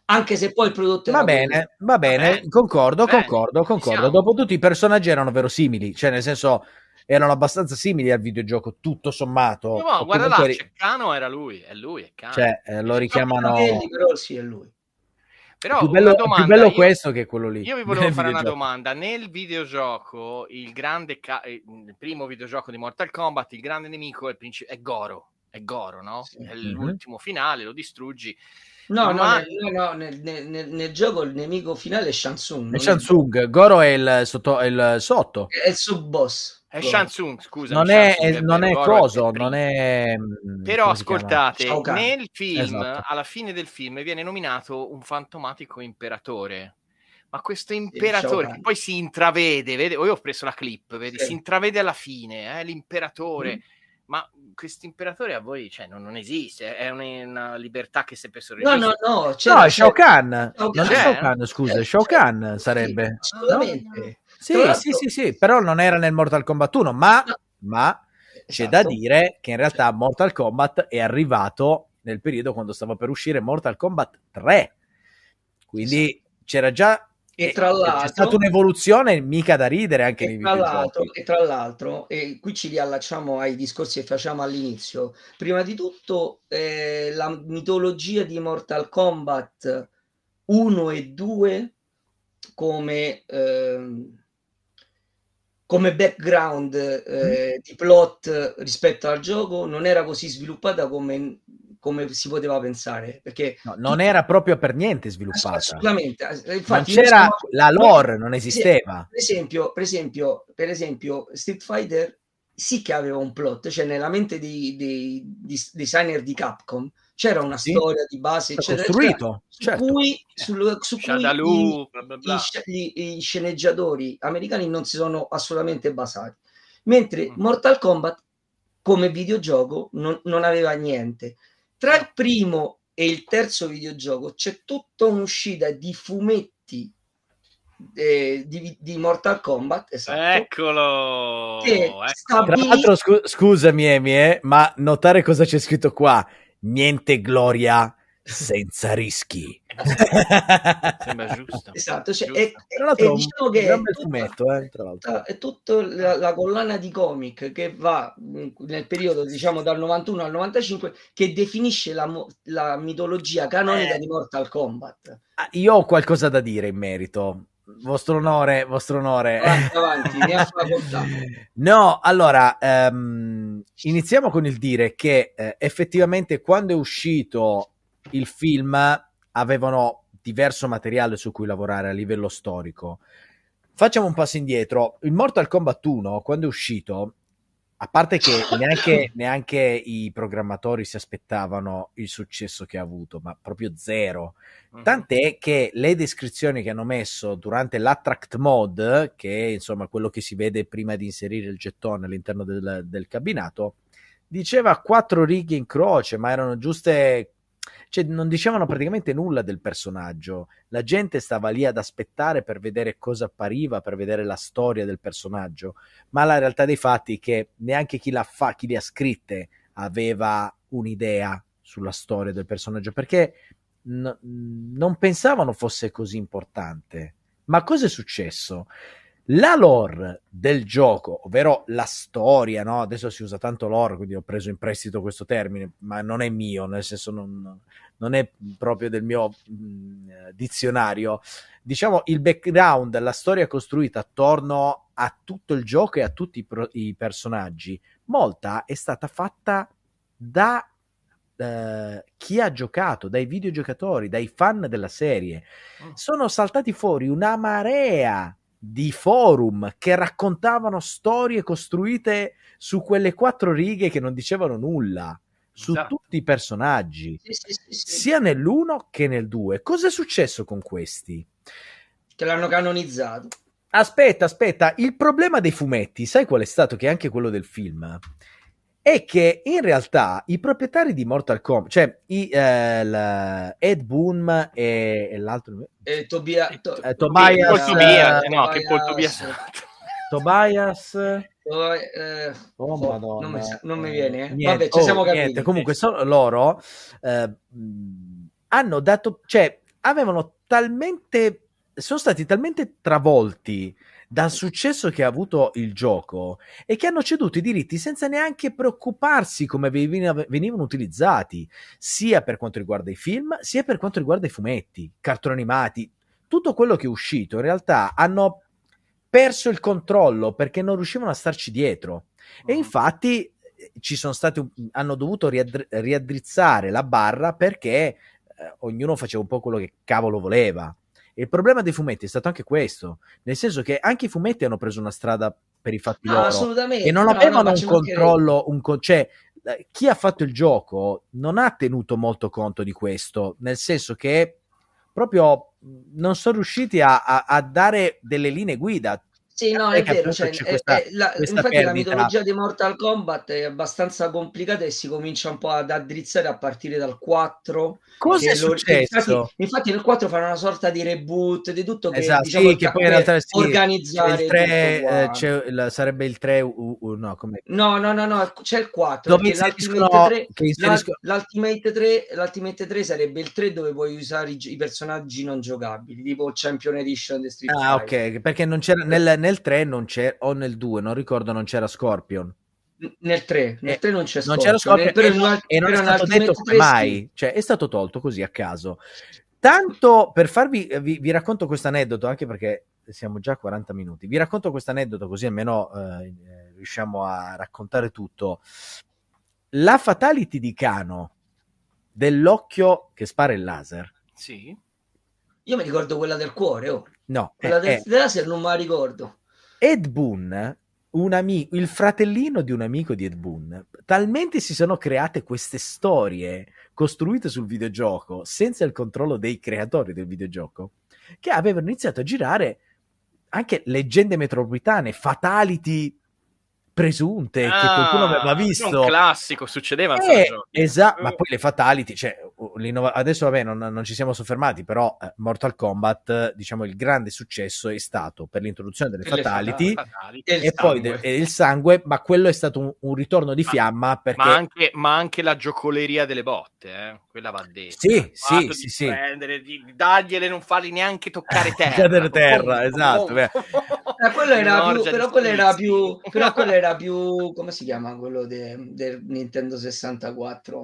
anche se poi il prodotto Va bene, va bene, bene. concordo, Bene, concordo, ci concordo. siamo. Dopotutto i personaggi erano verosimili, cioè nel senso erano abbastanza simili al videogioco, tutto sommato. No, o guarda là, ri- c'è Cano era lui, è lui, è Cano. cioè, eh, lo richiamano però sì è lui Però più bello, domanda, più bello io- questo che quello lì. Io vi volevo fare una domanda. Nel videogioco, il grande ca- eh, il primo videogioco di Mortal Kombat, il grande nemico è, il princi- è Goro. È Goro, no? Sì. È Mhm. l'ultimo finale, lo distruggi. no, Ma- no, nel, no, no, nel, nel- nel- nel gioco il nemico finale è Shansung È Shansung, Goro è il, sotto, è il sotto. è il sub boss È Shansung, scusa. Non è, non è coso, non è... Però si chiama? ascoltate, nel film, Esatto. alla fine del film, viene nominato un fantomatico imperatore. Ma questo imperatore, che poi si intravede, vede, o io ho preso la clip, vedi, Sì. si intravede alla fine, eh, l'imperatore. Mm. Ma questo imperatore a voi cioè, non, non esiste, è una, una libertà che si è no no no No, c'era- è Shao Kahn. Non. Shao Kahn, scusa, C'è- Shao c'è- Kahn sarebbe. sì, assolutamente Sì, Tra l'altro- sì, sì, sì, però non era nel Mortal Kombat 1, ma, No. ma c'è Esatto. da dire che in realtà Mortal Kombat è arrivato nel periodo quando stava per uscire Mortal Kombat 3. Quindi c'era già e tra c'è l'altro stata un'evoluzione mica da ridere anche nei tra, l'altro, e tra l'altro, e qui ci riallacciamo ai discorsi che facciamo all'inizio, prima di tutto eh, la mitologia di Mortal Kombat 1 e 2 come, ehm, come background eh, di plot rispetto al gioco non era così sviluppata come, come si poteva pensare, perché No, non era proprio per niente sviluppata. assolutamente, eh, Non infatti noi c'era siamo- la lore, non esisteva. per esempio, per esempio, per esempio, Street Fighter sì che aveva un plot, cioè nella mente dei, dei- di designer di Capcom c'era una Sì. storia di base, eccetera, costruito, eccetera, certo. su cui, sul- su cui Shadaloo, i- bla bla i, bla. sci- i- i sceneggiatori americani non si sono assolutamente basati, mentre Mm. Mortal Kombat come videogioco non, non aveva niente. Tra il primo e il terzo videogioco c'è tutta un'uscita di fumetti eh, di, di Mortal Kombat, esatto, Eccolo! Che ecco. sta- Tra l'altro, scu- scusami, Emi, eh, ma notare cosa c'è scritto qua. Niente gloria *laughs* senza rischi. Sembra giusto. Esatto, cioè, Giusto. e, Tra l'altro e è un diciamo che bel tutta- fumetto, eh, tra l'altro. è tutta la, la collana di comic che va nel periodo diciamo dal 91 al 95 che definisce la, la mitologia canonica Eh. di Mortal Kombat. Ah, Io ho qualcosa da dire in merito. Vostro onore, vostro onore. Avanti, avanti, ne ha facoltà. No, allora, ehm, iniziamo con il dire che eh, effettivamente quando è uscito il film avevano diverso materiale su cui lavorare a livello storico. Facciamo un passo indietro. Il Mortal Kombat 1, quando è uscito, a parte che *laughs* neanche, neanche i programmatori si aspettavano il successo che ha avuto, ma proprio zero. Mhm. Tant'è che le descrizioni che hanno messo durante l'attract mode, che è insomma quello che si vede prima di inserire il gettone all'interno del, del cabinato, diceva quattro righe in croce, ma erano giuste. Cioè, non dicevano praticamente nulla del personaggio. La gente stava lì ad aspettare per vedere cosa appariva, per vedere la storia del personaggio. Ma la realtà dei fatti è che neanche chi, l'ha fa, chi le ha scritte aveva un'idea sulla storia del personaggio, perché n- non pensavano fosse così importante. Ma cosa è successo? La lore del gioco, ovvero la storia, no? Adesso si usa tanto lore, quindi ho preso in prestito questo termine, ma non è mio, nel senso non, non è proprio del mio mh, dizionario. Diciamo il background, la storia costruita attorno a tutto il gioco e a tutti i, pro- i personaggi, molta è stata fatta da eh, chi ha giocato, dai videogiocatori, dai fan della serie. Mm. Sono saltati fuori una marea di forum che raccontavano storie costruite su quelle quattro righe che non dicevano nulla, su Esatto. tutti i personaggi, Sì, sì, sì, sì. sia nell'uno che nel due. Cosa è successo con questi? Che l'hanno canonizzato. Aspetta, aspetta, il problema dei fumetti, sai qual è stato che è anche quello del film? È che in realtà i proprietari di Mortal Kombat, cioè i, eh, la- Ed Boon e, e l'altro Eh, Tobia, to- Eh, Tobias, Paul Tobias, eh, no, che Paul Tobias. Tobias. *laughs* To- eh, Oh, oh, Madonna. non, mi, non mi viene. eh. Niente, Vabbè, ci oh, siamo capiti. niente. Comunque, sono loro eh, hanno dato, cioè, avevano talmente, sono stati talmente travolti dal successo che ha avuto il gioco e che hanno ceduto i diritti senza neanche preoccuparsi come veniva- venivano utilizzati, sia per quanto riguarda i film, sia per quanto riguarda i fumetti, cartoni animati, tutto quello che è uscito in realtà hanno perso il controllo perché non riuscivano a starci dietro. E Mm. infatti eh, ci sono stati, hanno dovuto riaddr- riaddrizzare la barra perché eh, ognuno faceva un po' quello che cavolo voleva. E il problema dei fumetti è stato anche questo, nel senso che anche i fumetti hanno preso una strada per i fatti No, loro e non No, no, avevano ma un controllo, un con- cioè chi ha fatto il gioco non ha tenuto molto conto di questo, nel senso che proprio non sono riusciti a, a- a dare delle linee guida. Sì, no, È è che vero. Cioè, c'è è- questa- è la- infatti, la perdita. mitologia di Mortal Kombat è abbastanza complicata e si comincia un po' ad addrizzare a partire dal 4. Cosa che è lo- che successo? Infatti, infatti nel 4 fanno una sorta di reboot di tutto che, Esatto, diciamo, sì, che poi in realtà sì, organizzare il 3, tutto eh, il- sarebbe il 3 u, u- no, come No, no, no, no, c'è il 4 dove perché inseriscono, l'Ultimate 3, che inseriscono la- l'Ultimate 3 l'Ultimate 3 sarebbe il 3 dove puoi usare i, i personaggi non giocabili, tipo Champion Edition di Street Ah, Fighter. ok, perché non c'era nel, nel 3 non c'era o nel 2, non ricordo, non c'era Scorpion. Nel 3, nel Eh, 3 non c'è Non Scorpion, c'era Scorpion eh, e, in non- un- e non è stato detto come 3 sì. mai, cioè è stato tolto così a caso. Tanto per farvi, vi, vi racconto questo aneddoto, anche perché siamo già a 40 minuti. Vi racconto questo aneddoto così almeno eh, eh, riusciamo a raccontare tutto. La fatality di Kano dell'occhio che spara il laser. Sì. Io mi ricordo quella del cuore, oh. No, quella è- del è- del laser non me la ricordo. Ed Boon, un ami- il fratellino di un amico di Ed Boon, talmente si sono create queste storie costruite sul videogioco senza il controllo dei creatori del videogioco, che avevano iniziato a girare anche leggende metropolitane, fatality presunte che qualcuno aveva Ah, visto. Un classico, succedeva Eh, esatto, ma poi le fatality, cioè, adesso vabbè non, non, ci siamo soffermati, però eh, Mortal Kombat, diciamo il grande successo è stato per l'introduzione delle fatality, fatality e, e poi de- e il sangue, ma quello è stato un, un ritorno di fiamma perché... Ma anche, ma anche la giocoleria delle botte, eh? quella va detta. Sì, sì, sì, sì. Prendere, di, dargliele, non farli neanche toccare *laughs* terra. Terra, esatto. Eh, quello era più, però quello era più, però quello era più, come si chiama quello del de Nintendo 64?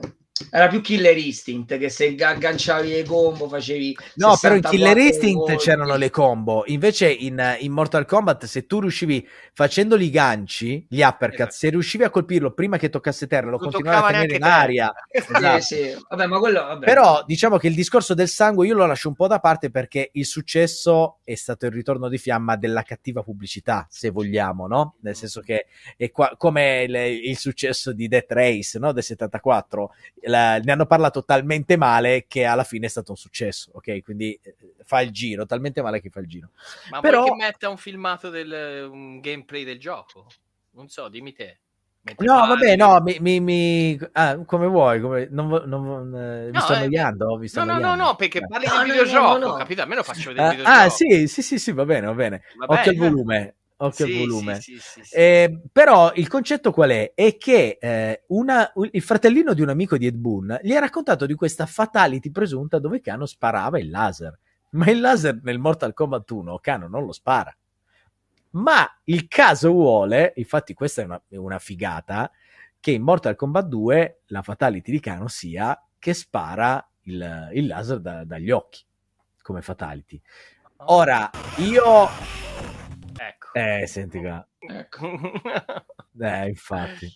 Era più Killer Instinct che se agganciavi le combo facevi. No, però in Killer Instinct volti. c'erano le combo. Invece in, in, Mortal Kombat, se tu riuscivi facendo i ganci, gli uppercut, esatto. se riuscivi a colpirlo prima che toccasse terra, lo continuavi a tenere in aria. *laughs* Esatto. Sì, sì. Vabbè, ma quello, vabbè. Però diciamo che il discorso del sangue io lo lascio un po' da parte perché il successo è stato il ritorno di fiamma della cattiva pubblicità, se vogliamo, no? Nel senso che è qua, come il, il successo di Death Race, no? Del 74 la, ne hanno parlato talmente male che alla fine è stato un successo, ok? Quindi eh, fa il giro, talmente male che fa il giro. Ma Però... vuoi che metta un filmato del un gameplay del gioco? Non so, dimmi te. Mentre no, parli... vabbè, no, mi, mi, mi... Ah, come vuoi, come... Non, non, eh, mi no, sto eh, annoiando. Mi sto no, annoiando. no, no, perché eh. parli no, del videogioco, no, capito? Almeno faccio vedere il uh, videogioco. Ah, sì, sì, sì, sì, va bene, va bene. Va Occhio al volume occhio sì, al volume. Sì, sì, eh, però il concetto qual è? È che eh, una, il fratellino di un amico di Ed Boon gli ha raccontato di questa fatality presunta dove Kano sparava il laser. Ma il laser nel Mortal Kombat 1 Kano non lo spara. Ma il caso vuole, infatti questa è una, una figata, che in Mortal Kombat 2 la fatality di Kano sia che spara il, il laser da, dagli occhi come fatality. Ora, io eh, senti qua. Ecco. *laughs* eh, infatti.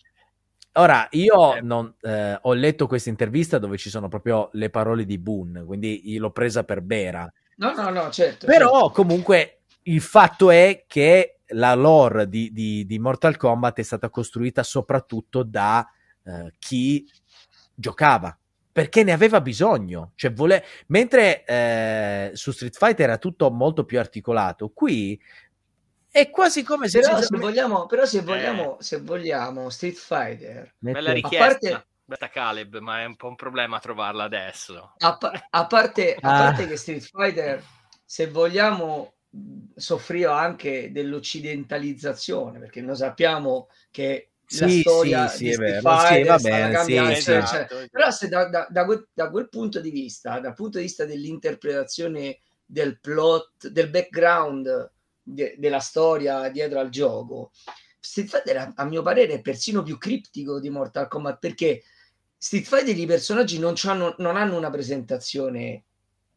Ora, io non, eh, ho letto questa intervista dove ci sono proprio le parole di Boone, quindi l'ho presa per vera. No, no, no, certo. Però certo. comunque il fatto è che la lore di, di, di, Mortal Kombat è stata costruita soprattutto da eh, chi giocava, perché ne aveva bisogno. Cioè, vole... Mentre eh, su Street Fighter era tutto molto più articolato, qui è quasi come se... Però, se vogliamo, però se, vogliamo, eh. se vogliamo Street Fighter... Bella richiesta. A parte... Beta Caleb, ma è un po' un problema trovarla adesso. A, pa- a, parte, a ah. parte che Street Fighter, se vogliamo, soffriva anche dell'occidentalizzazione, perché noi sappiamo che sì, la storia sì, sì, di Street Fighter sì, va bene, sì, cioè, esatto. però se da, da, da, quel, da, quel, punto di vista, dal punto di vista dell'interpretazione del plot, del background de- della storia dietro al gioco. Street Fighter, a mio parere, è persino più criptico di Mortal Kombat perché Street Fighter i personaggi non, non hanno una presentazione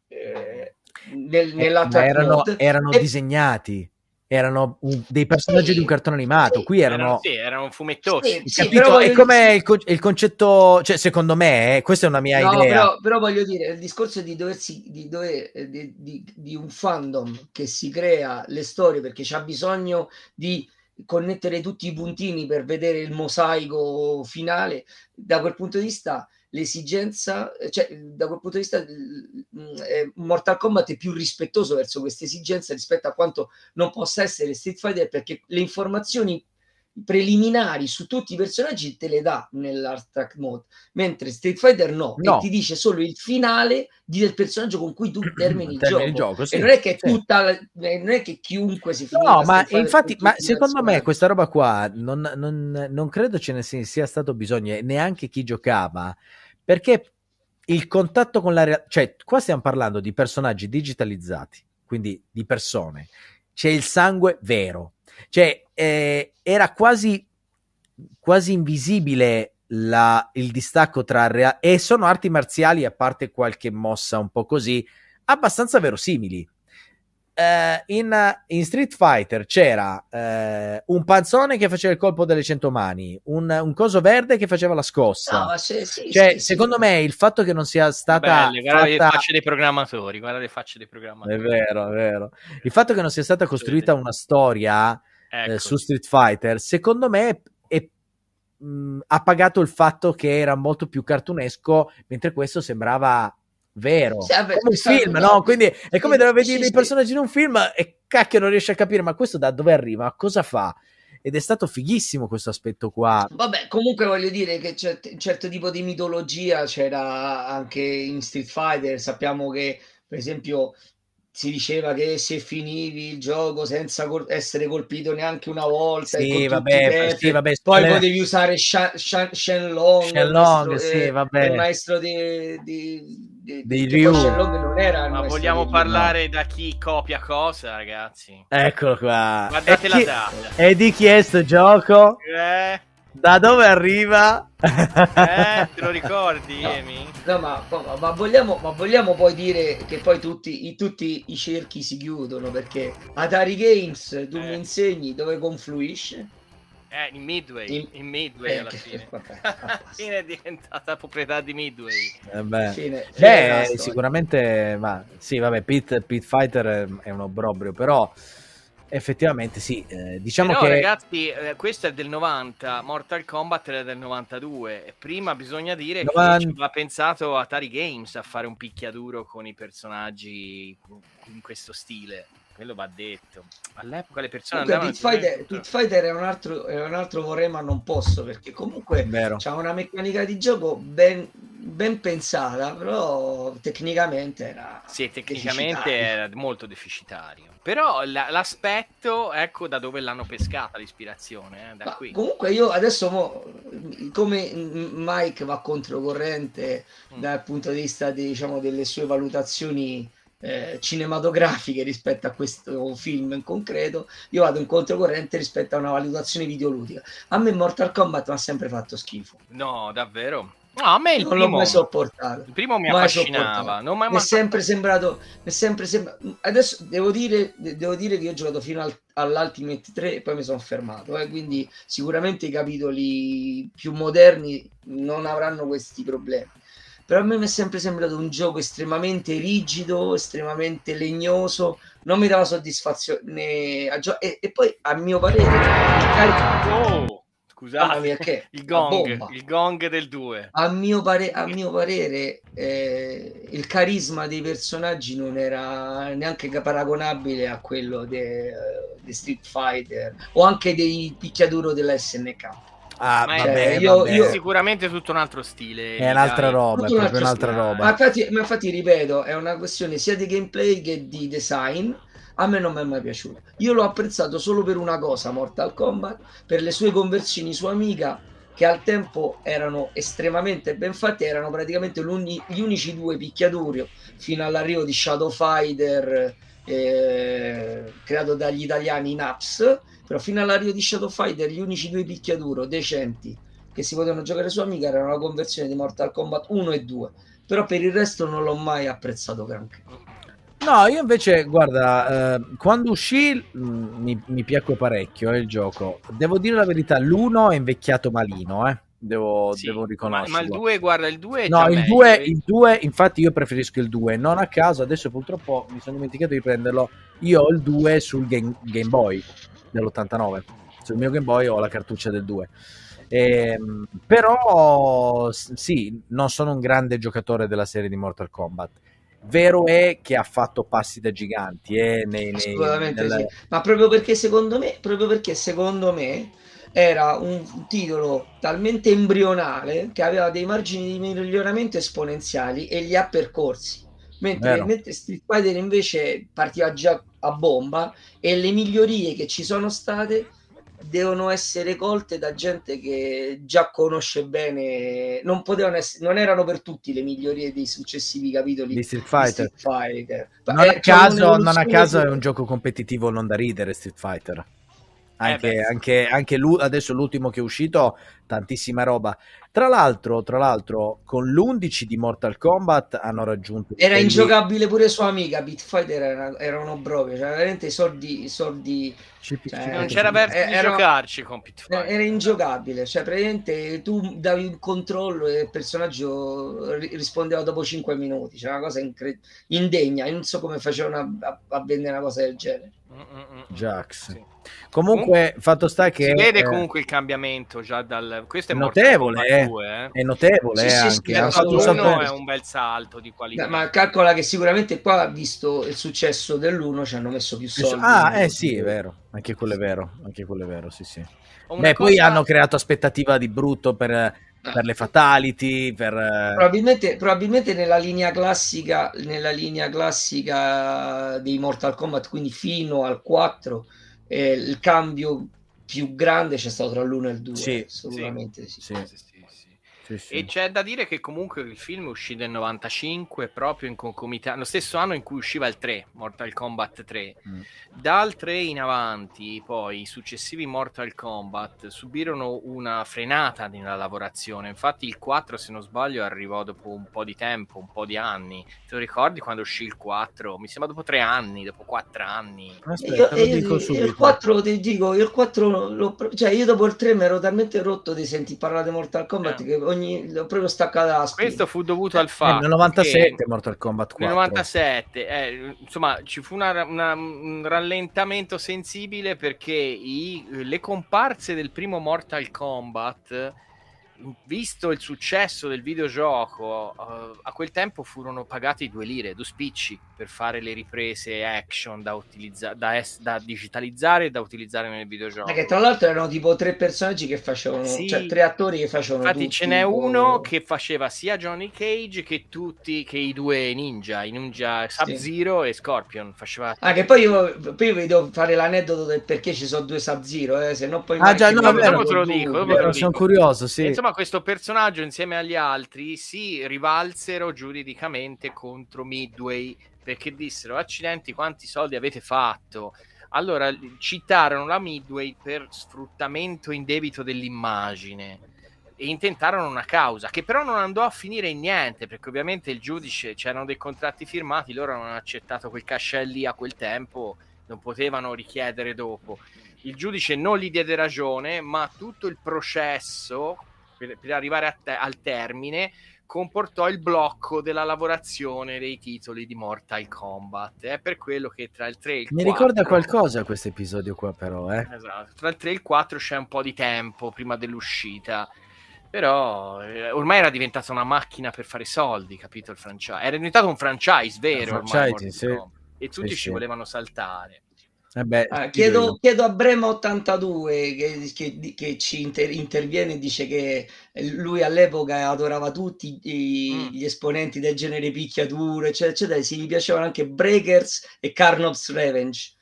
eh, nel, eh, erano, erano e... disegnati erano un, dei personaggi sì, di un cartone animato. Qui erano, erano, sì, erano fumettosi. Sì, sì, e com'è il, co- il, concetto? Cioè, secondo me, eh, questa è una mia no, idea. Però, però, voglio dire, il discorso di, doversi, di, dove, eh, di, di, di, un fandom che si crea le storie perché c'ha bisogno di connettere tutti i puntini per vedere il mosaico finale. Da quel punto di vista l'esigenza, cioè da quel punto di vista eh, Mortal Kombat è più rispettoso verso questa esigenza rispetto a quanto non possa essere Street Fighter perché le informazioni preliminari su tutti i personaggi te le dà nell'art track mode mentre Street Fighter no, no. e ti dice solo il finale del personaggio con cui tu *clears throat* termini il gioco, il gioco sì. e non è che sì. tutta non è che chiunque si finisce no ma infatti ma secondo me questa roba qua non, non, non credo ce ne sia stato bisogno neanche chi giocava perché il contatto con la realtà, cioè qua stiamo parlando di personaggi digitalizzati, quindi di persone, c'è il sangue vero, cioè eh, era quasi, quasi invisibile la, il distacco tra rea- e sono arti marziali a parte qualche mossa un po' così abbastanza verosimili eh, in, in, Street Fighter c'era eh, un panzone che faceva il colpo delle cento mani, un, un coso verde che faceva la scossa. No, sì, sì, cioè, sì, secondo me il fatto che non sia stata. Belle, guarda fatta... le facce dei programmatori, guarda le facce dei programmatori. È vero, è vero. Il fatto che non sia stata costruita una storia eh, ecco. eh, su Street Fighter, secondo me è, mh, ha pagato il fatto che era molto più cartunesco, mentre questo sembrava vero, sì, vabbè, come un film, no? Quindi è come sì, deve vedere sì, i personaggi in un film e cacchio non riesce a capire, ma questo da dove arriva? Cosa fa? ed è stato fighissimo questo aspetto qua. Vabbè, comunque voglio dire che c'è un certo tipo di mitologia c'era anche in Street Fighter, sappiamo che per esempio si diceva che se finivi il gioco senza col- essere colpito neanche una volta sì, vabbè, death, sì, vabbè, poi le... potevi usare Sha- Sha- Shenlong, Shenlong il, sì, vabbè. il maestro di, di dei Ryu. Ma vogliamo parlare no. da chi copia cosa, ragazzi? Eccolo qua. Guardate e la chi... data. E di chi è sto gioco? Eh. Da dove arriva? Eh, *laughs* te lo ricordi, no, Emi? No, ma, ma, ma, vogliamo, ma, vogliamo, poi dire che poi tutti i, tutti i cerchi si chiudono perché Atari Games, tu eh. mi insegni dove confluisce? Eh, in Midway, in, in Midway eh, alla fine. *laughs* Vabbè, alla fine è diventata proprietà di Midway. Eh beh, fine, fine beh sicuramente, ma sì, vabbè, Pit, Pit Fighter è un obbrobrio, però effettivamente sì, eh, diciamo però, che... ragazzi, eh, questo è del 90, Mortal Kombat è del 92, prima bisogna dire 90... che ci aveva pensato Atari Games a fare un picchiaduro con i personaggi in questo stile quello va detto. All'epoca le persone comunque, andavano... Pit Fighter, Pit Fighter è un, altro, è un altro vorrei ma non posso, perché comunque c'ha una meccanica di gioco ben, ben pensata, però tecnicamente era... Sì, tecnicamente era molto deficitario. Però la, l'aspetto, ecco da dove l'hanno pescata l'ispirazione. Eh, da qui. Comunque io adesso, mo, come Mike va controcorrente mm. dal punto di vista di, diciamo, delle sue valutazioni eh, cinematografiche rispetto a questo film in concreto, io vado in controcorrente rispetto a una valutazione videoludica. A me Mortal Kombat mi ha sempre fatto schifo. No, davvero. No, a me il non primo, l'ho mai sopportato. Il primo mi affascinava. Non mi è sempre sembrato. È sempre sembra... Adesso devo dire, devo dire che io ho giocato fino al, all'Ultimate 3 e poi mi sono fermato. Eh? Quindi sicuramente i capitoli più moderni non avranno questi problemi però a me mi è sempre sembrato un gioco estremamente rigido, estremamente legnoso, non mi dava soddisfazione gio- e, e, poi a mio parere oh, scusate. mia, il, gong, il gong del 2 a mio, pare- a mio parere eh, il carisma dei personaggi non era neanche paragonabile a quello di de, de Street Fighter o anche dei picchiaduro della SNK Ah, ma vabbè, io, vabbè. io, sicuramente tutto un altro stile. È un'altra roba, è proprio un'altra roba. Ma infatti, ma infatti, ripeto, è una questione sia di gameplay che di design. A me non mi è mai piaciuto. Io l'ho apprezzato solo per una cosa, Mortal Kombat, per le sue conversioni su Amiga, che al tempo erano estremamente ben fatte, erano praticamente gli unici due picchiaduri fino all'arrivo di Shadow Fighter eh, creato dagli italiani Naps però fino all'arrivo di Shadow Fighter gli unici due picchiaduro decenti che si potevano giocare su Amiga erano la conversione di Mortal Kombat 1 e 2 però per il resto non l'ho mai apprezzato granché No, io invece, guarda, eh, quando uscì mh, mm, mi, mi, piacque parecchio eh, il gioco. Devo dire la verità, l'uno è invecchiato malino, eh. Devo, sì, devo riconoscere. Ma, ma, il 2, guarda, il 2 è No, il 2, il 2, infatti io preferisco il 2. Non a caso, adesso purtroppo mi sono dimenticato di prenderlo. Io ho il 2 sul Game, Game Boy dell'89. Sul mio Game Boy ho la cartuccia del 2. Eh, però sì, non sono un grande giocatore della serie di Mortal Kombat. Vero è che ha fatto passi da giganti, eh, nei, nei, nella... sì. ma proprio perché secondo me, proprio perché secondo me era un titolo talmente embrionale che aveva dei margini di miglioramento esponenziali e li ha percorsi. Mentre, mentre Street Fighter invece partiva già a bomba e le migliorie che ci sono state devono essere colte da gente che già conosce bene non potevano essere, non erano per tutti le migliorie dei successivi capitoli di Street Fighter, di Street Fighter. Non, a caso, non a caso è un gioco competitivo non da ridere Street Fighter anche, eh anche, anche lui, adesso l'ultimo che è uscito, tantissima roba. Tra l'altro, tra l'altro, con l'11 di Mortal Kombat hanno raggiunto. Era quelli... ingiocabile pure sua amica. Bitfighter era, era un obbrobrio, cioè veramente soldi. soldi cioè, non c'era per era, giocarci con Bitfighter. Era ingiocabile, cioè praticamente tu davi il controllo e il personaggio rispondeva dopo 5 minuti. C'è cioè una cosa incre... indegna. Io non so come facevano a, a, a vendere una cosa del genere. Jax. Sì. Comunque, fatto sta che si vede comunque il cambiamento già dal questo è notevole, eh. 2, eh. è notevole sì, sì, anche. Sì, è un bel salto di qualità. Ma calcola che sicuramente qua visto il successo dell'1 ci hanno messo più soldi. Ah, eh sì, è vero, anche quello è vero, anche quello è vero, sì, sì. Beh, cosa... poi hanno creato aspettativa di brutto per. Per le fatality, per... Eh, probabilmente, probabilmente nella, linea classica, nella linea classica dei Mortal Kombat, quindi fino al 4, eh, il cambio più grande c'è stato tra l'1 e il 2. Sì, assolutamente sì. sì. sì. Sì, sì. E c'è da dire che comunque il film uscito nel 95 proprio in concomitanza, lo stesso anno in cui usciva il 3, Mortal Kombat 3. Mm. Dal 3 in avanti, poi i successivi Mortal Kombat subirono una frenata nella lavorazione. Infatti il 4, se non sbaglio, arrivò dopo un po' di tempo, un po' di anni. Te lo ricordi quando uscì il 4? Mi sembra dopo 3 anni, dopo 4 anni. Aspetta, io, io, il 4 ti dico, il 4 lo, cioè io dopo il 3 mi ero talmente rotto di sentire parlare di Mortal Kombat eh. che ogni ogni, proprio spina. Questo fu dovuto al fatto eh, nel 97 Mortal Kombat 4. Nel 97, eh, insomma, ci fu una, una, un rallentamento sensibile perché i, le comparse del primo Mortal Kombat visto il successo del videogioco, uh, a quel tempo furono pagati due lire, due spicci per fare le riprese action da, utilizza- da, es- da digitalizzare e da utilizzare nel videogioco. Che tra l'altro erano tipo tre personaggi che facevano, sì. cioè tre attori che facevano. Infatti, ce n'è uno che faceva sia Johnny Cage che tutti che i due ninja, i ninja Sub-Zero sì. e Scorpion. Faceva... Ah, che poi io, poi io vedo fare l'aneddoto del perché ci sono due Sub-Zero, eh, se no poi. Ah, già, no, dopo, dopo te lo dico. Dopo te lo sono dico. curioso, sì. Insomma, insomma, questo personaggio insieme agli altri si rivalsero giuridicamente contro Midway perché dissero accidenti quanti soldi avete fatto? Allora citarono la Midway per sfruttamento indebito dell'immagine e intentarono una causa che però non andò a finire in niente perché ovviamente il giudice c'erano dei contratti firmati loro non hanno accettato quel cascelli a quel tempo non potevano richiedere dopo. Il giudice non gli diede ragione ma tutto il processo per, per arrivare te- al termine comportò il blocco della lavorazione dei titoli di Mortal Kombat. È per quello che tra il 3 e il 4... Mi ricorda qualcosa questo episodio qua però, eh? Esatto. Tra il 3 e il 4 c'è un po' di tempo prima dell'uscita. Però eh, ormai era diventata una macchina per fare soldi, capito il franchise? Era diventato un franchise vero franchise, ormai, sì. E tutti sì, ci sì. volevano saltare. Eh beh, ah, chiedo, chiedo, a Brema82 che, che, che ci inter, interviene e dice che lui all'epoca adorava tutti i, mm. gli esponenti del genere picchiature, eccetera, eccetera. Si gli piacevano anche Breakers e Carnop's Revenge.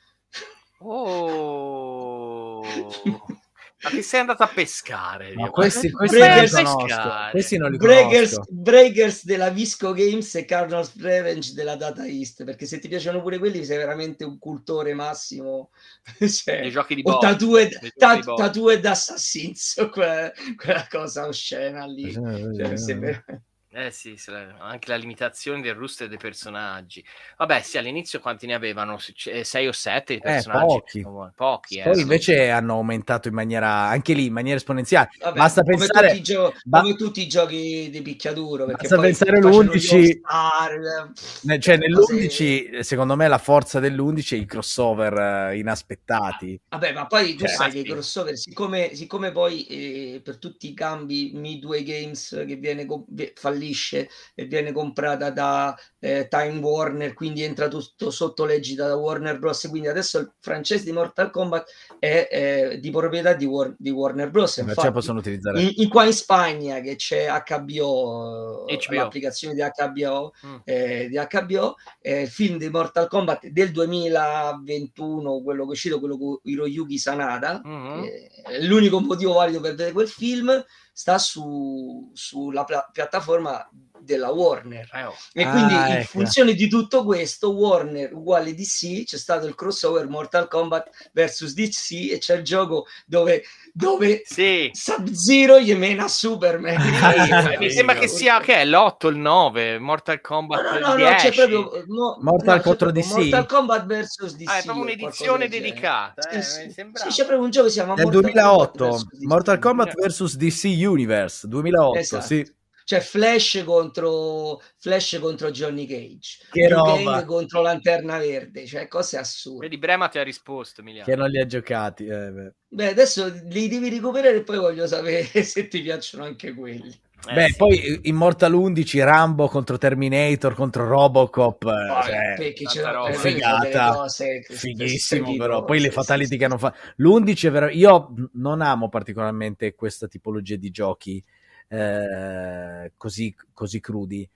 Oh. *laughs* Ma che sei andato a pescare? Ma questi, questi, Breakers, non questi non li Breakers, Breakers, della Visco Games e Cardinals Revenge della Data East. Perché se ti piacciono pure quelli, sei veramente un cultore massimo. *laughs* cioè, Dei giochi di boss. Tatue, ta, tatue d'Assassins, *laughs* quella, quella cosa oscena lì. Cioè, sembra... Eh sì, anche la limitazione del roster dei personaggi. Vabbè, sì, all'inizio quanti ne avevano? 6 eh, o 7 di eh, personaggi? Eh, pochi. pochi Poi eh, invece sì. hanno aumentato in maniera, anche lì, in maniera esponenziale. Vabbè, Basta come pensare... Tutti gio- ba- come tutti i giochi di picchiaduro. Basta pensare l'11... Star, cioè nell'11, cose... secondo me la forza dell'11 è i crossover inaspettati. Vabbè, ma poi tu cioè, sai che i crossover, siccome, siccome poi eh, per tutti i cambi Midway Games che viene co- fallisce fallisce e viene comprata da eh, Time Warner, quindi entra tutto sotto l'egida da Warner Bros. Quindi adesso il francese di Mortal Kombat è eh, di proprietà di, War- di Warner Bros. Infatti, possono utilizzare. In, in, qua in Spagna che c'è HBO, HBO. l'applicazione di HBO, mm. eh, di HBO il film di Mortal Kombat del 2021, quello che è uscito, quello con Hiroyuki Sanada, mm-hmm. l'unico motivo valido per vedere quel film sta su, sulla pla- piattaforma della Warner. Eh, oh. E quindi ah, in ecco. funzione di tutto questo, Warner uguale DC, c'è stato il crossover Mortal Kombat vs DC e c'è il gioco dove, dove sì. Sub-Zero gli mena Superman. *laughs* Mi sembra che sia che è l'8, il 9, Mortal Kombat no, no, no, 10. c'è proprio no, Mortal contro DC. Mortal Kombat vs DC. Ah, è proprio un'edizione dedicata. Eh, sì, sì. sì, c'è proprio un gioco che si chiama Mortal 2008, Kombat Mortal Kombat vs DC Universe 2008, esatto. sì. Cioè Flash contro, Flash contro Johnny Cage, che roba. Kang contro Lanterna Verde, cioè cose assurde. Vedi, Brema ti ha risposto, Emiliano. Che non li ha giocati. eh, beh. Beh, adesso li devi recuperare e poi voglio sapere *laughs* se ti piacciono anche quelli. Eh, Beh, sì. poi Immortal 11, Rambo contro Terminator, contro Robocop. eh, Poi, cioè, c'è roba. Figata. cose fighissimo però poi le fatality sì, che hanno fatto l'11 è vero io non amo particolarmente questa tipologia di giochi eh, così, così crudi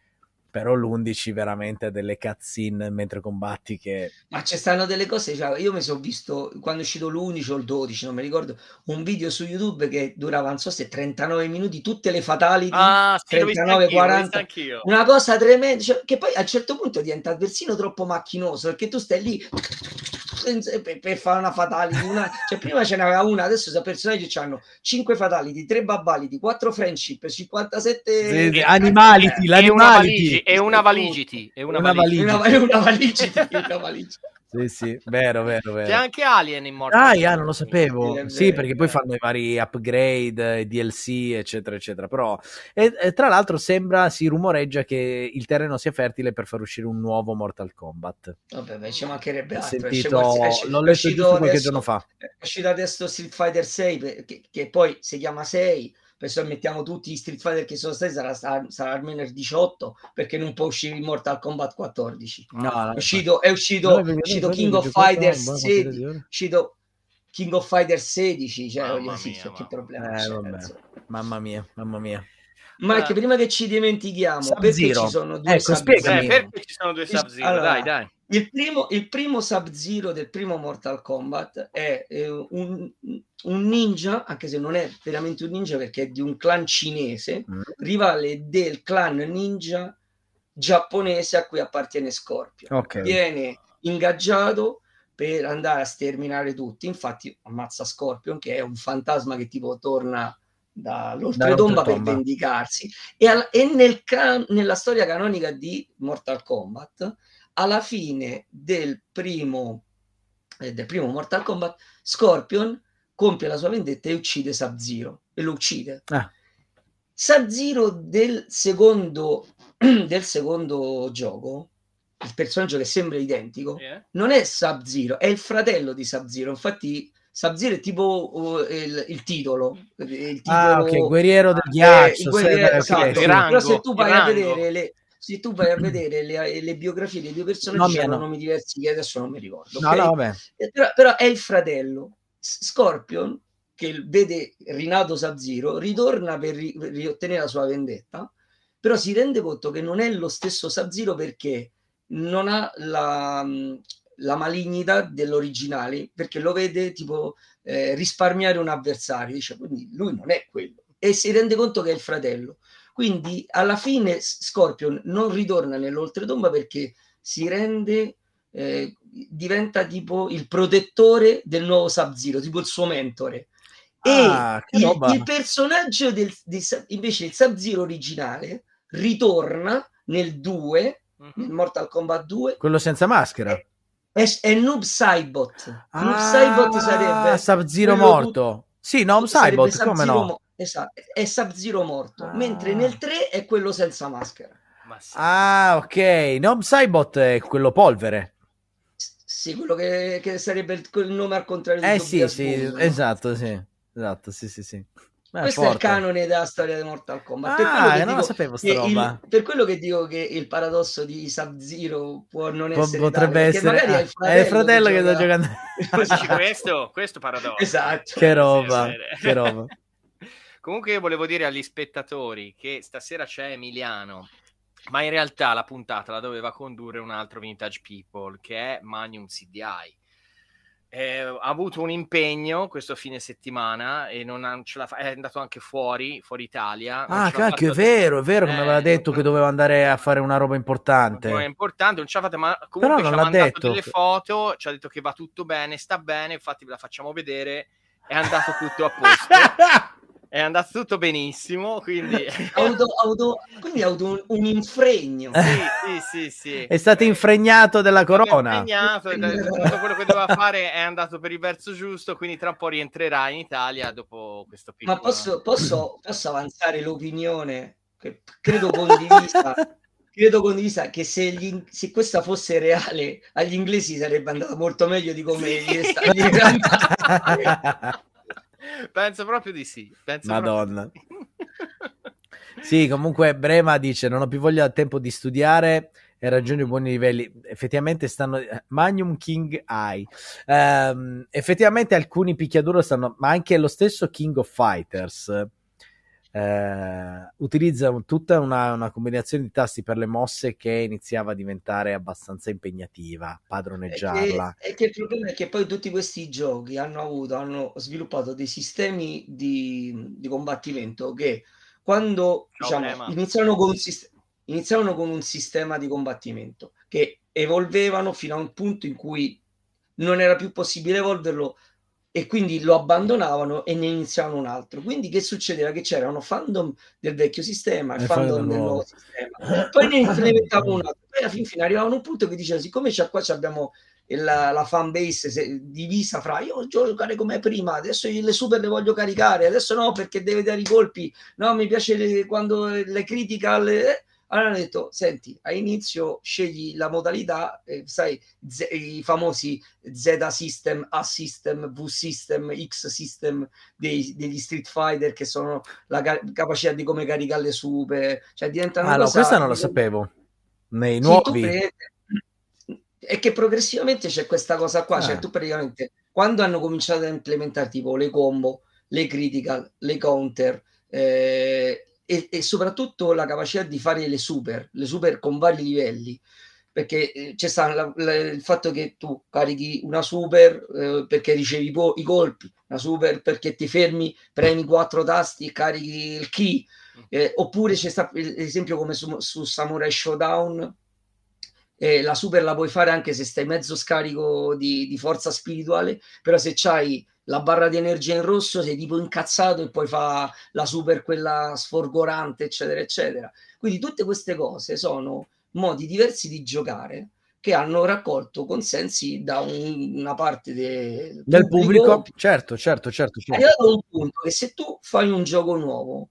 però l'11 veramente ha delle cutscene mentre combatti che Ma ci stanno delle cose, cioè, io mi sono visto quando è uscito l'11 o il 12, non mi ricordo, un video su YouTube che durava, non so se 39 minuti, tutte le fatality, Ah, sì, l'ho visto 39, anch'io, l'ho 40. visto anch'io. una cosa tremenda, cioè, che poi a un certo punto diventa persino troppo macchinoso, perché tu stai lì per, per fare una fatality, una... cioè prima ce n'aveva una, adesso sono personaggi che hanno 5 fatality, 3 babbality, 4 friendship, 57... Sì, sì, Eh, animality E una e una valigiti, e una valigiti. Una, una valigia, una valigia. Sì sì vero vero C'è vero anche Alien in Mortal Ah, yeah, non lo sapevo. Sì, perché poi fanno i vari upgrade, DLC, eccetera, eccetera. Però, e, e tra l'altro, sembra si rumoreggia che il terreno sia fertile per far uscire un nuovo Mortal Kombat. Vabbè, beh, ci mancherebbe altro. esce sentito, esce- l'ho letto giusto qualche adesso- giorno fa. È uscito adesso Street Fighter 6, per- che, che poi si chiama 6, adesso mettiamo tutti i Street Fighter che sono stati, sarà, sarà, almeno il 18, perché non può uscire il Mortal Kombat 14. No, no, È uscito, è uscito, è uscito King of Fighters 16, è uscito King of Fighters 16, cioè Mamma mia, che mamma. problema Eh, c'è, vabbè. insomma. Mamma mia, mamma mia. Mike, Ah. prima che ci dimentichiamo, Sub-Zero. perché ci sono due Ecco, Sub-Zero? Eh, perché ci sono due Il- Sub-Zero? allora, dai, dai. Il primo, il primo Sub-Zero del primo Mortal Kombat è eh, un, un ninja, anche se non è veramente un ninja perché è di un clan cinese, Mm. rivale del clan ninja giapponese a cui appartiene Scorpio. Ok. Viene ingaggiato per andare a sterminare tutti, infatti ammazza Scorpion che è un fantasma che tipo torna dall'oltretomba per vendicarsi e, al- e nel nella storia canonica di Mortal Kombat alla fine del primo, eh, del primo Mortal Kombat, Scorpion compie la sua vendetta e uccide Sub-Zero e lo uccide. Ah. Sub-Zero del secondo, *clears throat* del secondo gioco, il personaggio che sembra identico, Eh? non è Sub-Zero, è il fratello di Sub-Zero. Infatti, Sub-Zero è tipo uh, il, il titolo. Il titolo Ah, ok, guerriero del eh, ghiaccio. il guerriero- sì, esatto. ok, sì. Il rango, Però se tu vai a vedere le, se tu vai a vedere le, le biografie dei due personaggi Nomi hanno hanno- nomi diversi che adesso non mi ricordo. No, ok? no, vabbè. Eh, Però, però è il fratello. Scorpion, che vede rinato Sub-Zero, ritorna per, ri- riottenere la sua vendetta, però si rende conto che non è lo stesso Sub-Zero perché non ha la, mh, la malignità dell'originale, perché lo vede tipo eh, risparmiare un avversario, dice quindi lui non è quello e si rende conto che è il fratello. Quindi alla fine Scorpion non ritorna nell'oltretomba perché si rende eh, diventa tipo il protettore del nuovo Sub-Zero, tipo il suo mentore. Ah, e il, il personaggio del, di invece il Sub-Zero originale ritorna nel 2, nel Mhm. Mortal Kombat 2, Quello senza maschera. È, è Noob Saibot. Noob Ah, Saibot sarebbe Sub-Zero morto. Sì, no, sarebbe Cybot, come no? mo- esatto, è Sub-Zero morto, Ah. mentre nel 3 è quello senza maschera. Ma sì. Ah, ok. No, Cybot è quello polvere. Sì, quello che, che sarebbe il, nome al contrario di Eh Tobias sì, sì, no? esatto, sì. Esatto, sì, sì, sì. Beh, Questo è il forte. canone della storia di Mortal Kombat. per, quello Ah, che non la dico sapevo sta che roba. il, per quello che dico che il paradosso di Sub-Zero può non essere potrebbe tale, essere ah, è il è il fratello che sta gioca- giocando. *laughs* Questo, questo paradosso. Esatto. che roba, che roba. *laughs* Comunque io volevo dire agli spettatori che stasera c'è Emiliano, ma in realtà la puntata la doveva condurre un altro Vintage People che è Magnum CDI. Eh, ha avuto un impegno questo fine settimana e non ha- ce l'ha fa- è andato anche fuori, fuori Italia. Ah, cacchio, è vero, è vero che mi Eh, aveva detto non- che doveva andare a fare una roba non è importante. importante, non ce l'ha fatta, ma Però comunque non ci ha mandato detto. delle foto, ci ha detto che va tutto bene, sta bene, infatti ve la facciamo vedere, è andato tutto a posto, *laughs* è andato tutto benissimo, quindi *laughs* ha avuto- quindi ha avuto un, infregno. sì, sì, sì, sì. *laughs* È stato infregnato della corona. impegnato, da- *laughs* tutto quello che doveva fare è andato per il verso giusto, quindi tra un po' rientrerà in Italia dopo questo piccolo... Ma posso, posso, posso avanzare l'opinione che credo condivisa, credo condivisa che se, gli, se, questa fosse reale agli inglesi sarebbe andata molto meglio di come gli è stato. Penso proprio di sì. Madonna. sì, comunque Brema dice non ho più voglia del tempo di studiare e raggiunge buoni livelli. Effettivamente stanno Magnum King Eye. Um, effettivamente alcuni picchiaduro stanno, ma anche lo stesso King of Fighters eh, utilizza tutta una, una, combinazione di tasti per le mosse che iniziava a diventare abbastanza impegnativa padroneggiarla. E che, e che il problema è che poi tutti questi giochi hanno avuto, hanno sviluppato dei sistemi di, di combattimento che quando diciamo, iniziarono, con iniziarono con un sistema di combattimento che evolvevano fino a un punto in cui non era più possibile evolverlo e quindi lo abbandonavano e ne iniziavano un altro. Quindi che succedeva? Che c'erano fandom del vecchio sistema e fandom del nuovo sistema, poi ne *laughs* implementavano un altro. Poi alla fin fine arrivavano a un punto che diceva: siccome c'è qua abbiamo la, la fan base se, divisa fra io voglio giocare come prima, adesso le super le voglio caricare, adesso no perché deve dare i colpi, no mi piace le, quando le critical. Eh, allora hanno detto, senti, a inizio scegli la modalità, eh, sai, Z- i famosi Z system, A system, V system, X system dei, degli Street Fighter che sono la ca- capacità di come caricare le super, cioè diventano... Ah no, questa non lo sapevo. Nei nuovi... È che progressivamente c'è questa cosa qua, cioè ah. cioè tu praticamente quando hanno cominciato a implementare tipo le combo, le critical, le counter, eh, e, e, soprattutto la capacità di fare le super, le super con vari livelli, perché eh, c'è stato il fatto che tu carichi una super eh, perché ricevi po- i colpi, una super perché ti fermi, premi quattro tasti e carichi il key, eh, oppure c'è stato l'esempio come su, su Samurai Showdown, eh, la super la puoi fare anche se stai mezzo scarico di, di forza spirituale, però se c'hai la barra di energia in rosso, sei tipo incazzato e poi fa la super, quella sforgorante, eccetera, eccetera. Quindi tutte queste cose sono modi diversi di giocare che hanno raccolto consensi da un, una parte de, del pubblico. pubblico. Certo, certo, certo. certo. Arrivato a un punto che se tu fai un gioco nuovo,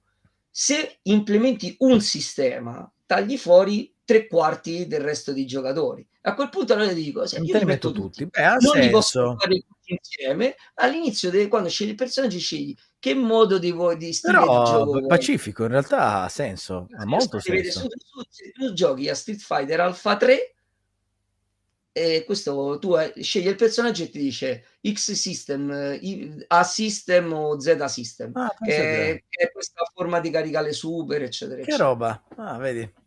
se implementi un sistema, tagli fuori tre quarti del resto dei giocatori. A quel punto allora dico, io li metto tutti, tutti. Beh, non senso. li posso fare tutti insieme. All'inizio, de, quando scegli il personaggio, scegli che modo di, di stile Però, di gioco pacifico, in realtà ha senso, ha molto senso. Su, su, su, tu giochi a Street Fighter Alpha 3 e questo tu scegli il personaggio e ti dice X system, A system o Z system, ah, che, è, che, è, questa forma di caricare super, eccetera. Che eccetera. roba, ah, vedi.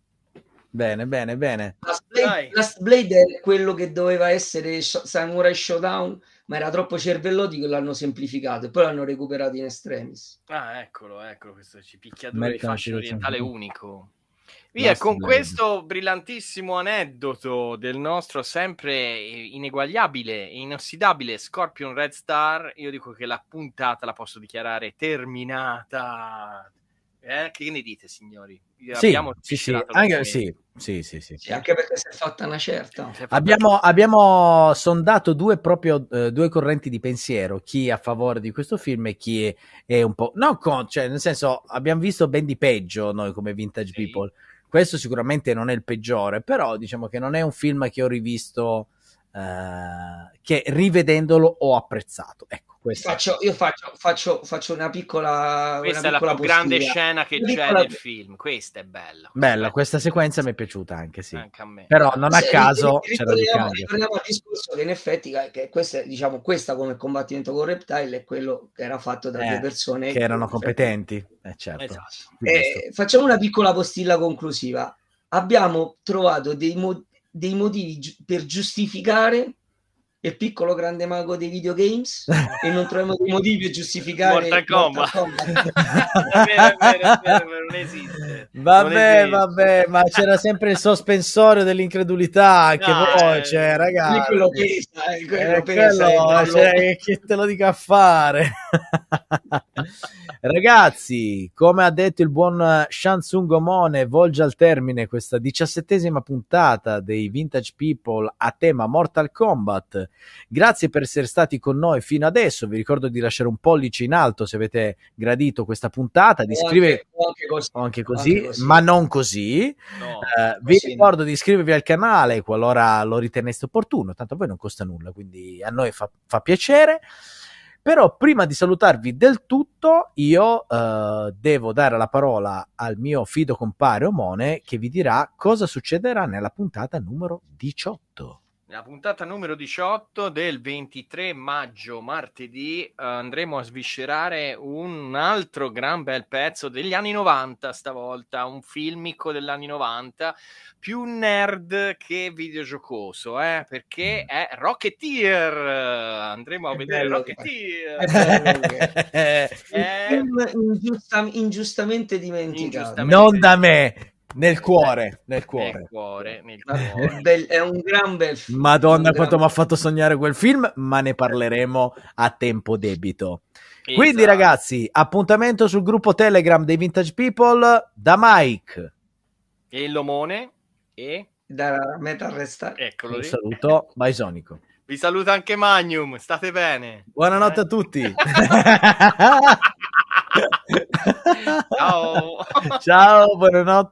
Bene, bene, bene. Last Blade, Last Blade è quello che doveva essere Samurai Showdown, ma era troppo cervellotico e l'hanno semplificato e poi l'hanno recuperato in extremis. Ah, eccolo, eccolo, questo ci picchiaduro di fascio orientale unico. Via, Last con Blade. questo brillantissimo aneddoto del nostro sempre ineguagliabile e inossidabile Scorpion Red Star, io dico che la puntata la posso dichiarare terminata. Eh? Che ne dite, signori? Sì, abbiamo sì, sì. Anche, sì, sì, sì, sì. sì, anche perché si è fatta una certa. Abbiamo, abbiamo sondato due, proprio, eh, due correnti di pensiero, chi è a favore di questo film e chi è, è un po'... No, con, cioè, nel senso, abbiamo visto ben di peggio noi come Vintage sì. People. Questo sicuramente non è il peggiore, però diciamo che non è un film che ho rivisto, eh, che rivedendolo ho apprezzato. Ecco. Faccio, io faccio, faccio, faccio, una piccola. Questa una è la più grande scena che una c'è piccola... nel film. Questa è bella. Bella, questa sequenza mi è piaciuta anche, sì. Anche a me. Però non a Se, caso. Ritorniamo, ritorniamo al discorso che in effetti che questa, diciamo, questa come combattimento con Reptile è quello che era fatto da eh, due persone che erano competenti. Eh, certo. Esatto. Eh, facciamo una piccola postilla conclusiva. Abbiamo trovato dei, mo- dei motivi gi- per giustificare il piccolo grande mago dei videogames *laughs* e non troviamo dei motivi per giustificare Mortal Kombat. Non esiste. Vabbè, non vabbè, ma c'era sempre il sospensorio dell'incredulità che no, poi, eh, cioè, ragazzi. Quello pesa, eh, quello eh, pesa, quello, cioè, che te lo dica a fare. *laughs* Ragazzi, come ha detto il buon Shansung Omone, volge al termine questa diciassettesima puntata dei Vintage People a tema Mortal Kombat. Grazie per essere stati con noi fino adesso. Vi ricordo di lasciare un pollice in alto se avete gradito questa puntata, di iscrivervi anche così, anche così, anche così. ma non così. No. Eh, vi Così no. ricordo di iscrivervi al canale qualora lo riteneste opportuno, tanto a voi non costa nulla, quindi a noi fa, fa piacere. Però prima di salutarvi del tutto, io eh, devo dare la parola al mio fido compare Omone che vi dirà cosa succederà nella puntata numero 18. La puntata numero 18 del 23 maggio, martedì, andremo a sviscerare un altro gran bel pezzo degli anni 90 stavolta, un filmico degli anni 90, più nerd che videogiocoso, eh, perché è Rocketeer. Andremo a È vedere bello, Rocketeer. è *laughs* Eh, Eh, Film ingiusta- ingiustamente dimenticato. Ingiustamente. non da me, nel cuore, nel cuore. Nel cuore, nel È, cuore. bel- è un gran bel film. Madonna, quanto mi ha fatto sognare quel film, ma ne parleremo a tempo debito. Quindi, Esatto. ragazzi, appuntamento sul gruppo Telegram dei Vintage People da Mike. E il Lomone e Da Metal Restart. eccolo Un lì. saluto, *laughs* Bisonico. Vi saluta anche Magnum, state bene. Buonanotte Eh. a tutti. *laughs* *laughs* Ciao. Ciao, buonanotte.